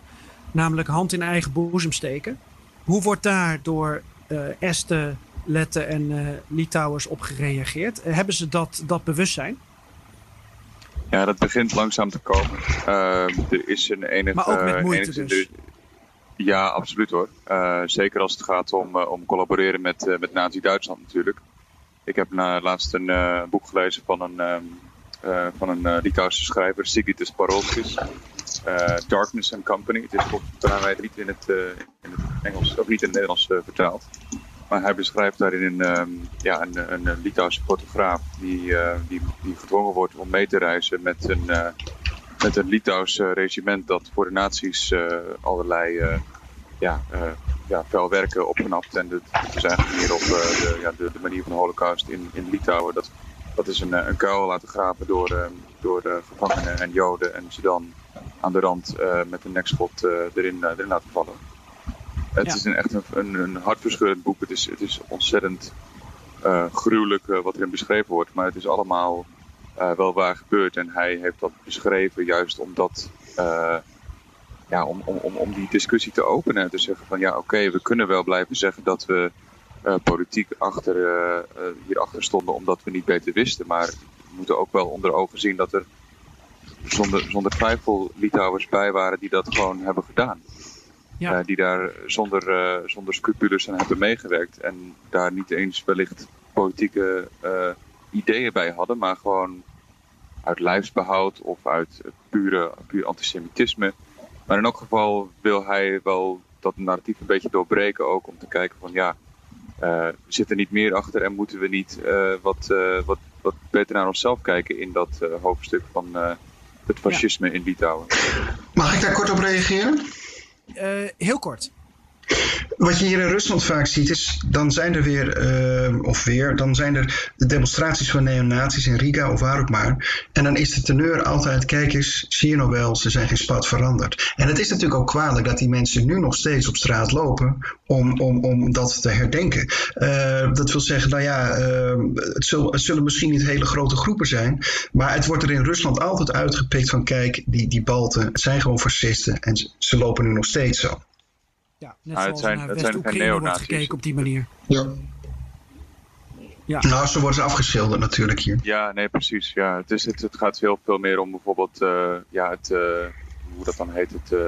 Namelijk hand in eigen boezem steken. Hoe wordt daar door uh, Esten, Letten en uh, Litouwers op gereageerd? hebben ze dat, dat bewustzijn? Ja, dat begint langzaam te komen. Uh, er is een enige... Maar ook met moeite enige, dus? ja, absoluut hoor. zeker als het gaat om, om collaboreren met, met Nazi-Duitsland natuurlijk. Ik heb na, laatst een boek gelezen van een, ehm, van een Litouwse schrijver, Sigritis Parolskis. Darkness and Company. Het is volgens mij niet in het, in het Engels, of niet in het Nederlands vertaald. Hij beschrijft daarin een, um, ja, een, een, Litouwse fotograaf die, die, die gedwongen wordt om mee te reizen met een, met een Litouws regiment dat voor de nazi's allerlei ja, ja. En dat is eigenlijk meer op de, ja, de, manier van de holocaust in, in Litouwen. Dat, dat is een, een kuil laten graven door, door gevangenen en joden en ze dan aan de rand uh, met een nekschot uh, erin, uh, erin laten vallen. Het ja. is een, echt een, een, een hartverscheurend boek. Het is, het is ontzettend gruwelijk wat erin beschreven wordt. Maar het is allemaal wel waar gebeurd. En hij heeft dat beschreven juist omdat ja, om, om, om, om die discussie te openen en te zeggen van ja oké, okay, we kunnen wel blijven zeggen dat we politiek achter, hierachter stonden omdat we niet beter wisten. Maar we moeten ook wel onder ogen zien dat er zonder, zonder twijfel Litouwers bij waren die dat gewoon hebben gedaan. Ja. Uh, die daar zonder, uh, zonder scrupules aan hebben meegewerkt. En daar niet eens wellicht politieke uh, ideeën bij hadden, maar gewoon uit lijfsbehoud of uit pure, puur antisemitisme. Maar in elk geval wil hij wel dat narratief een beetje doorbreken ook om te kijken van ja, we zitten niet meer achter en moeten we niet wat, wat, wat beter naar onszelf kijken in dat hoofdstuk van het fascisme in Litouwen. Mag ik daar kort op reageren? Uh, heel kort. Wat je hier in Rusland vaak ziet is, dan zijn er weer, uh, of weer, dan zijn er de demonstraties van neonazies in Riga of waar ook maar. En dan is de teneur altijd, kijk eens, zie je nog wel, ze zijn geen spat veranderd. En het is natuurlijk ook kwalijk dat die mensen nu nog steeds op straat lopen om, om, om dat te herdenken. Uh, dat wil zeggen, nou ja, uh, het, zul, het, zullen misschien niet hele grote groepen zijn, maar het wordt er in Rusland altijd uitgepikt van, kijk, die, die Balten zijn gewoon fascisten en ze lopen nu nog steeds zo. Ja, net zoals het zijn, naar West-Oekraïne wordt gekeken op die manier. Ja. Ja. Nou, zo worden ze afgeschilderd natuurlijk hier. Ja, nee, precies. Ja. Het, is, het, het gaat veel, veel meer om bijvoorbeeld, uh, ja, het, uh, hoe dat dan heet, het, uh,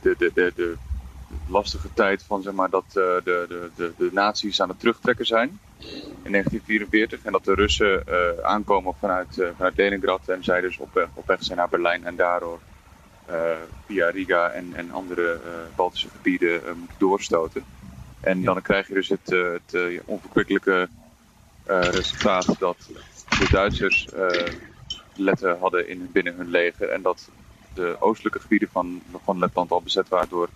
de, de, de, de lastige tijd van zeg maar, dat de, de, de, de nazi's aan het terugtrekken zijn in 1944. En dat de Russen aankomen vanuit, vanuit Leningrad en zij dus op weg, op weg zijn naar Berlijn en daardoor via Riga en, en andere Baltische gebieden moeten doorstoten. En dan krijg je dus het, het onverkwikkelijke resultaat dat de Duitsers letten hadden in, binnen hun leger. En dat de oostelijke gebieden van, van Letland al bezet waren door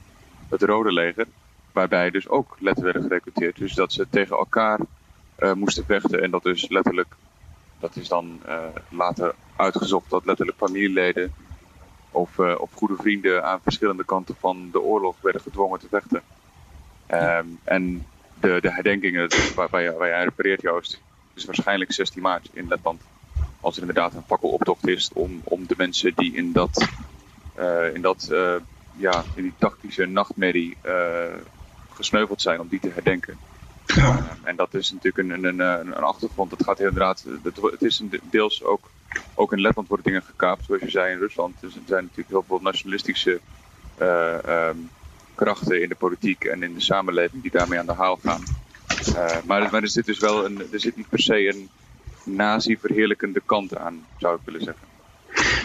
het Rode leger. Waarbij dus ook letten werden gerecruiteerd. Dus dat ze tegen elkaar moesten vechten. En dat dus letterlijk, dat is dan later uitgezocht, dat letterlijk familieleden of, of goede vrienden aan verschillende kanten van de oorlog werden gedwongen te vechten. Um, en de, de herdenkingen waar, waar, je, waar je refereert, Joost, is waarschijnlijk 16 maart in Letland. Als er inderdaad een fakkeloptocht is om, om de mensen die in dat, uh, in dat uh, ja, in die tactische nachtmerrie uh, gesneuveld zijn, om die te herdenken. Uh, en dat is natuurlijk een, een, een, een achtergrond. Dat gaat inderdaad, het, het is een deels ook, ook in Letland worden dingen gekaapt, zoals je zei in Rusland. Dus er zijn natuurlijk heel veel nationalistische um, krachten in de politiek en in de samenleving die daarmee aan de haal gaan. Uh, maar, maar er zit dus wel een, er zit niet per se een nazi-verheerlijkende kant aan, zou ik willen zeggen.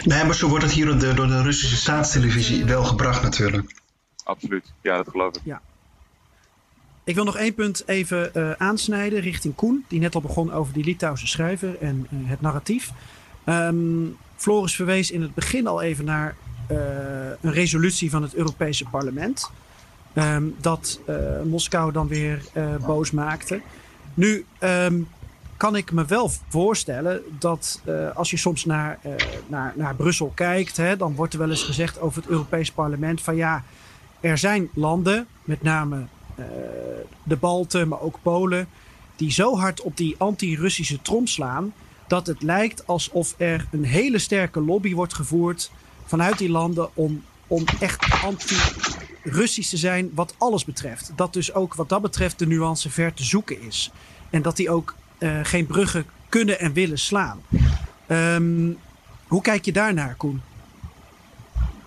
Nee, maar zo wordt het hier door de, door de Russische staatstelevisie wel gebracht natuurlijk. Absoluut, ja, dat geloof ik. Ja. Ik wil nog één punt even uh, aansnijden richting Koen, die net al begon over die Litouwse schrijver en uh, het narratief. Um, Floris verwees in het begin al even naar uh, een resolutie van het Europese parlement. Um, dat uh, Moskou dan weer uh, boos maakte. Nu um, kan ik me wel voorstellen dat als je soms naar, naar, naar Brussel kijkt, hè, dan wordt er wel eens gezegd over het Europees parlement van ja, er zijn landen, met name de Balten, maar ook Polen, die zo hard op die anti-Russische trom slaan dat het lijkt alsof er een hele sterke lobby wordt gevoerd vanuit die landen om, om echt anti-Russisch te zijn wat alles betreft. Dat dus ook wat dat betreft de nuance ver te zoeken is. En dat die ook uh, geen bruggen kunnen en willen slaan. Um, hoe kijk je daarnaar, Koen?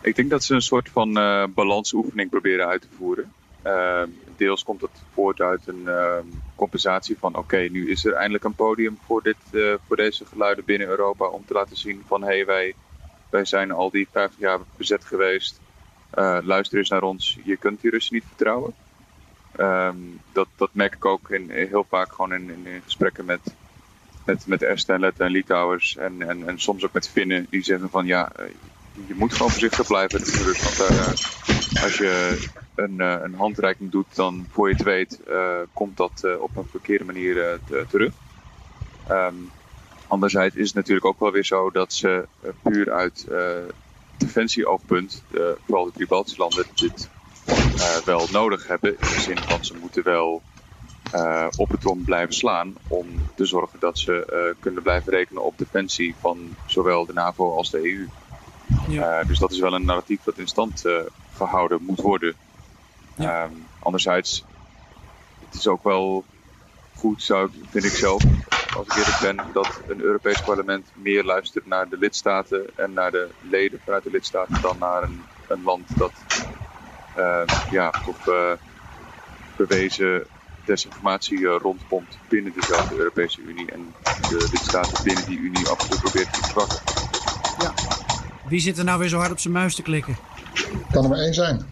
Ik denk dat ze een soort van uh, balansoefening proberen uit te voeren. Uh, deels komt het voort uit een uh, compensatie van: oké, nu is er eindelijk een podium voor, dit, uh, voor deze geluiden binnen Europa om te laten zien van hey, wij wij zijn al die 50 jaar bezet geweest. Uh, luister eens naar ons. Je kunt die Russen niet vertrouwen. Um, dat, dat merk ik ook in, heel vaak gewoon in, in, gesprekken met, met, met Esten en Litouwers. En, en, en soms ook met Finnen die zeggen van ja, eh, je moet gewoon voorzichtig blijven in Rusland. Als je een, een handreiking doet, dan voor je het weet, uh, komt dat op een verkeerde manier terug. Um, Anderzijds is het natuurlijk ook wel weer zo dat ze puur uit defensieoogpunt, vooral de drie Baltische landen, dit wel nodig hebben. In de zin van ze moeten wel op het trom blijven slaan om te zorgen dat ze kunnen blijven rekenen op defensie van zowel de NAVO als de EU. Ja. dus dat is wel een narratief dat in stand gehouden moet worden. Ja. Um, anderzijds, het is ook wel goed, zou, vind ik zelf, als ik eerlijk ben, dat een Europees parlement meer luistert naar de lidstaten en naar de leden vanuit de lidstaten dan naar een, een land dat uh, ja, toch uh, bewezen desinformatie uh, rondpompt binnen dezelfde Europese Unie en de lidstaten binnen die Unie af en toe probeert te verzwakken. Ja. Wie zit er nou weer zo hard op zijn muis te klikken? Kan er maar één zijn.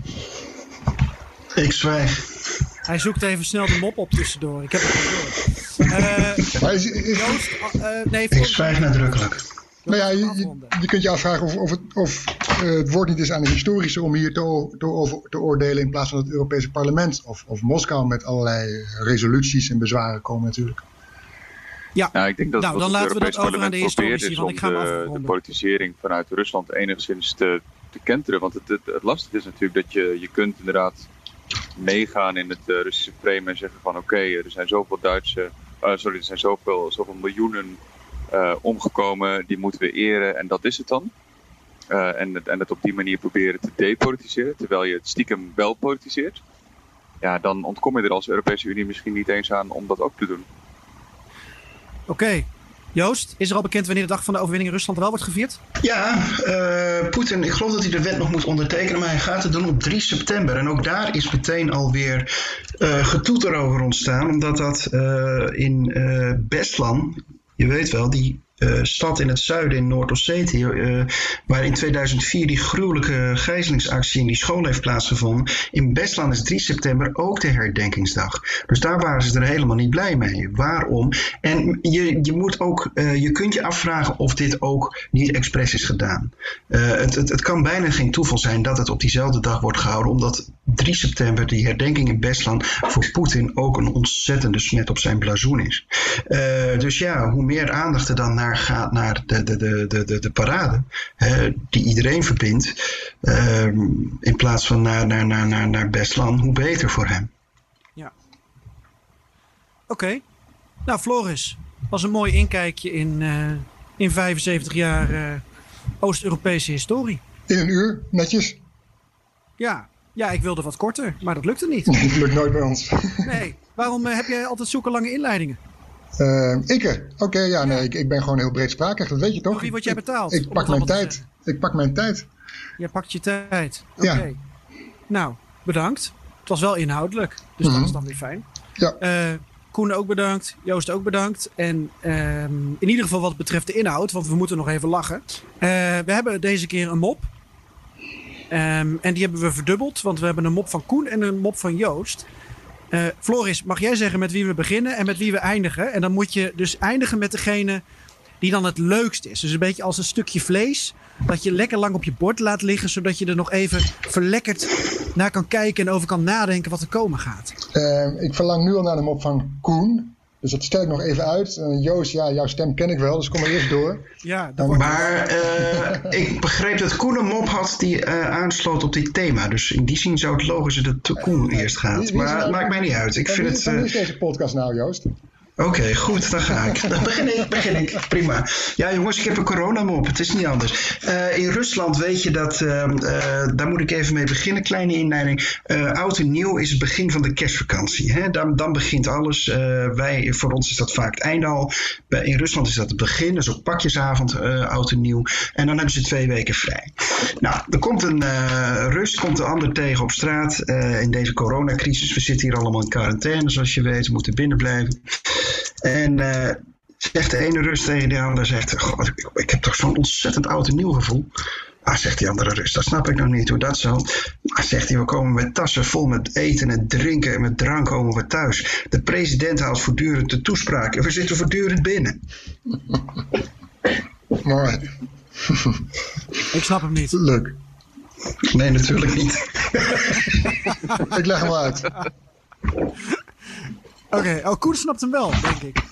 Ik zwijg. Hij zoekt even snel de mop op tussendoor. Ik heb het gehoord. Uh, maar is, is, Joost, uh, nee, ik zwijg nadrukkelijk. Nou ja, je, je, kunt je afvragen of, of, het, of uh, het woord niet is aan de historici om hier te, te, over, te oordelen in plaats van het Europese parlement. Of, of Moskou met allerlei resoluties en bezwaren komen natuurlijk. Ja, nou, ik denk dat nou, dan laten we dat over aan de historici, want ik ga de, de politisering vanuit Rusland enigszins te, te kenteren. Want het, het, het lastige is natuurlijk dat je, je kunt inderdaad meegaan in het uh, Russische frame en zeggen van oké, okay, er zijn zoveel Duitse, uh, sorry, er zijn zoveel, zoveel miljoenen omgekomen, die moeten we eren en dat is het dan. en, het, en het op die manier proberen te depolitiseren, terwijl je het stiekem wel politiseert. Ja, dan ontkom je er als Europese Unie misschien niet eens aan om dat ook te doen. Oké. Joost, is er al bekend wanneer de dag van de overwinning in Rusland wel wordt gevierd? Ja, uh, Poetin, ik geloof dat hij de wet nog moet ondertekenen, maar hij gaat het doen op 3 september. En ook daar is meteen alweer uh, getoeter over ontstaan, omdat dat uh, in Bestlan, je weet wel, die uh, stad in het zuiden in Noord-Ossetië, uh, waar in 2004 die gruwelijke gijzelingsactie in die school heeft plaatsgevonden. In Bestland is 3 september ook de herdenkingsdag. Dus daar waren ze er helemaal niet blij mee. Waarom? En je, je moet ook, uh, je kunt je afvragen of dit ook niet expres is gedaan. Het, het, het, kan bijna geen toeval zijn dat het op diezelfde dag wordt gehouden, omdat 3 september, die herdenking in Bestland, voor Poetin ook een ontzettende smet op zijn blazoen is. dus ja, hoe meer aandacht er dan naar gaat naar de, de, de, de, de, de parade, hè, die iedereen verbindt, uh, in plaats van naar, naar, naar, naar, naar Bestlan, hoe beter voor hem. Ja. Oké. Okay. Nou, Floris, was een mooi inkijkje in, uh, in 75 jaar uh, Oost-Europese historie. In een uur, netjes. Ja, ja, ik wilde wat korter, maar dat lukte niet. dat lukt nooit bij ons. nee, waarom uh, heb jij altijd zulke lange inleidingen? Uh, ik Oké, ja, nee, ik, ik ben gewoon heel breedsprakig, dat weet je toch? wie word jij betaald? Ik, ik pak mijn tijd. Ik pak mijn tijd. Jij pakt je tijd. Oké. Okay. Ja. Nou, bedankt. Het was wel inhoudelijk, dus mm -hmm. dat is dan weer fijn. Ja. Uh, Koen ook bedankt, Joost ook bedankt. En um, in ieder geval wat betreft de inhoud, want we moeten nog even lachen. We hebben deze keer een mop. Um, en die hebben we verdubbeld, want we hebben een mop van Koen en een mop van Joost. Uh, Floris, mag jij zeggen met wie we beginnen en met wie we eindigen? En dan moet je dus eindigen met degene die dan het leukst is. Dus een beetje als een stukje vlees. Dat je lekker lang op je bord laat liggen. Zodat je er nog even verlekkerd naar kan kijken en over kan nadenken wat er komen gaat. Uh, ik verlang nu al naar de mop van Koen. Dus dat stel ik nog even uit. Uh, Joost, ja, jouw stem ken ik wel, dus kom maar eerst door. Ja, Dan maar uh, ik begreep dat Koen een mop had die uh, aansloot op dit thema. Dus in die zin zou het logisch dat Koen eerst gaat. maar het maakt mij niet uit. Ik vind wie, het, wie is deze podcast nou, Joost? Oké, goed, dan ga ik. Dan begin ik, begin ik. Prima. Ja, jongens, ik heb een coronamop. Het is niet anders. Uh, in Rusland weet je dat, uh, daar moet ik even mee beginnen, kleine inleiding. oud en nieuw is het begin van de kerstvakantie. Hè? Dan, dan begint alles. wij, voor ons is dat vaak het einde al. In Rusland is dat het begin, dus ook pakjesavond, oud en nieuw. En dan hebben ze twee weken vrij. Nou, er komt een rust, komt de ander tegen op straat. in deze coronacrisis, we zitten hier allemaal in quarantaine, zoals je weet. We moeten binnen blijven. En uh, zegt de ene rust tegen de andere, zegt, God, ik, ik, heb toch zo'n ontzettend oud en nieuw gevoel. Maar zegt die andere rust, dat snap ik nog niet hoe dat zo. Maar zegt hij, we komen met tassen vol met eten en drinken en met drank komen we thuis. De president haalt voortdurend de toespraak en we zitten voortdurend binnen. Mooi. ik snap hem niet. Leuk. Nee, natuurlijk niet. ik leg hem uit. Oké, okay. oh, Koen snapt hem wel, denk ik.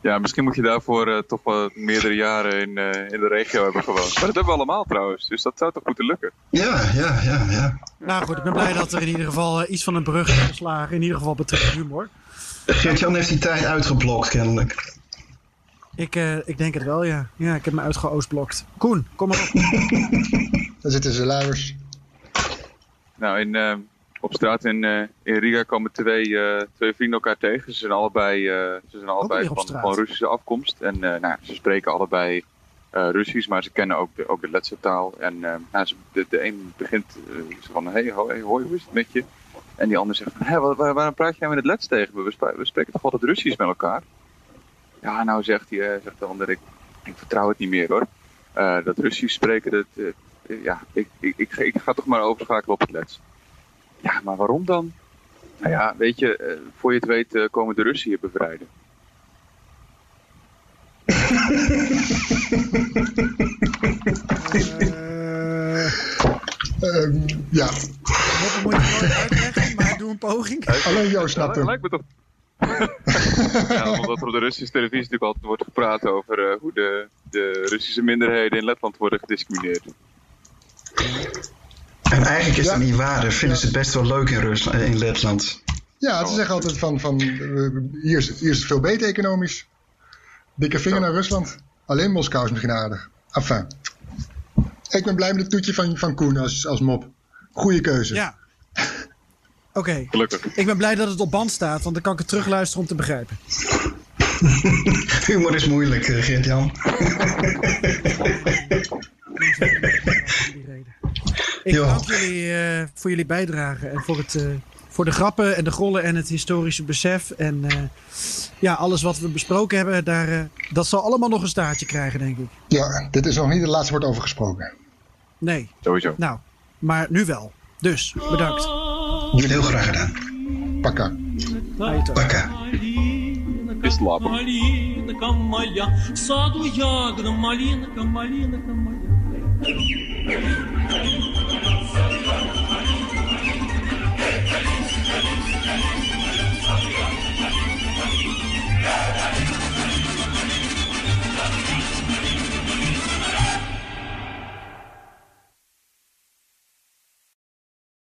Ja, misschien moet je daarvoor uh, toch wel meerdere jaren in, uh, in de regio hebben gewoond. Maar dat hebben we allemaal trouwens, dus dat zou toch moeten lukken. Ja, ja, ja, ja. Nou goed, ik ben blij dat er in ieder geval uh, iets van een brug is geslagen. In ieder geval betreft humor. Geert-Jan heeft die tijd uitgeblokt, kennelijk. Ik, ik denk het wel, ja. Ja, ik heb me uitgeoostblokt. Koen, kom maar op. Daar zitten ze luiers. Nou, in op straat in, uh, in Riga komen twee, uh, twee vrienden elkaar tegen. Ze zijn allebei, uh, ze zijn allebei van, van, Russische afkomst. En nou, ze spreken allebei Russisch, maar ze kennen ook de, ook de letse taal. En nou, ze, de, de een begint van, hey, hoi, hoi, hoe is het met je? En die ander zegt van, hey, waar, waarom praat jij met het lets tegen me? We, we, spreken toch altijd Russisch met elkaar? Ja, nou zegt, hij, zegt de ander, ik, ik vertrouw het niet meer hoor. dat Russisch spreken, dat, ja, ik, ik, ik, ik, ga toch maar overschakelen op het lets. Ja, maar waarom dan? Nou ja, weet je, uh, voor je het weet uh, komen de Russen hier bevrijden. uh, um, ja. Dat moet je nooit uitleggen, maar doe een poging. Alleen jou snapt hem. Lijkt me toch... ja, omdat er op de Russische televisie natuurlijk altijd wordt gepraat over hoe de, de Russische minderheden in Letland worden gediscrimineerd. En eigenlijk is ja. dat niet waar. Dat vinden ze het best wel leuk in, Rusland, in Letland. Ja, ze zeggen altijd van, van hier, is, hier is het veel beter economisch. Dikke vinger naar Rusland. Alleen Moskou is misschien aardig. Enfin. Ik ben blij met het toetje van, van Koen als, als mop. Goeie keuze. Ja. Oké. Gelukkig. Ik ben blij dat het op band staat, want dan kan ik het terugluisteren om te begrijpen. Humor is moeilijk, eh, Geert-Jan. Ik Yo. dank jullie eh, voor jullie bijdrage en voor, het, eh, voor de grappen en de grollen en het historische besef. En eh, ja, alles wat we besproken hebben, daar, dat zal allemaal nog een staartje krijgen, denk ik. Ja, dit is nog niet het laatste woord over gesproken. Nee. Sowieso. Nou, maar nu wel. Dus, bedankt. Jullie heel graag gedaan. Pakka. Pakka. Is lap. Yeah.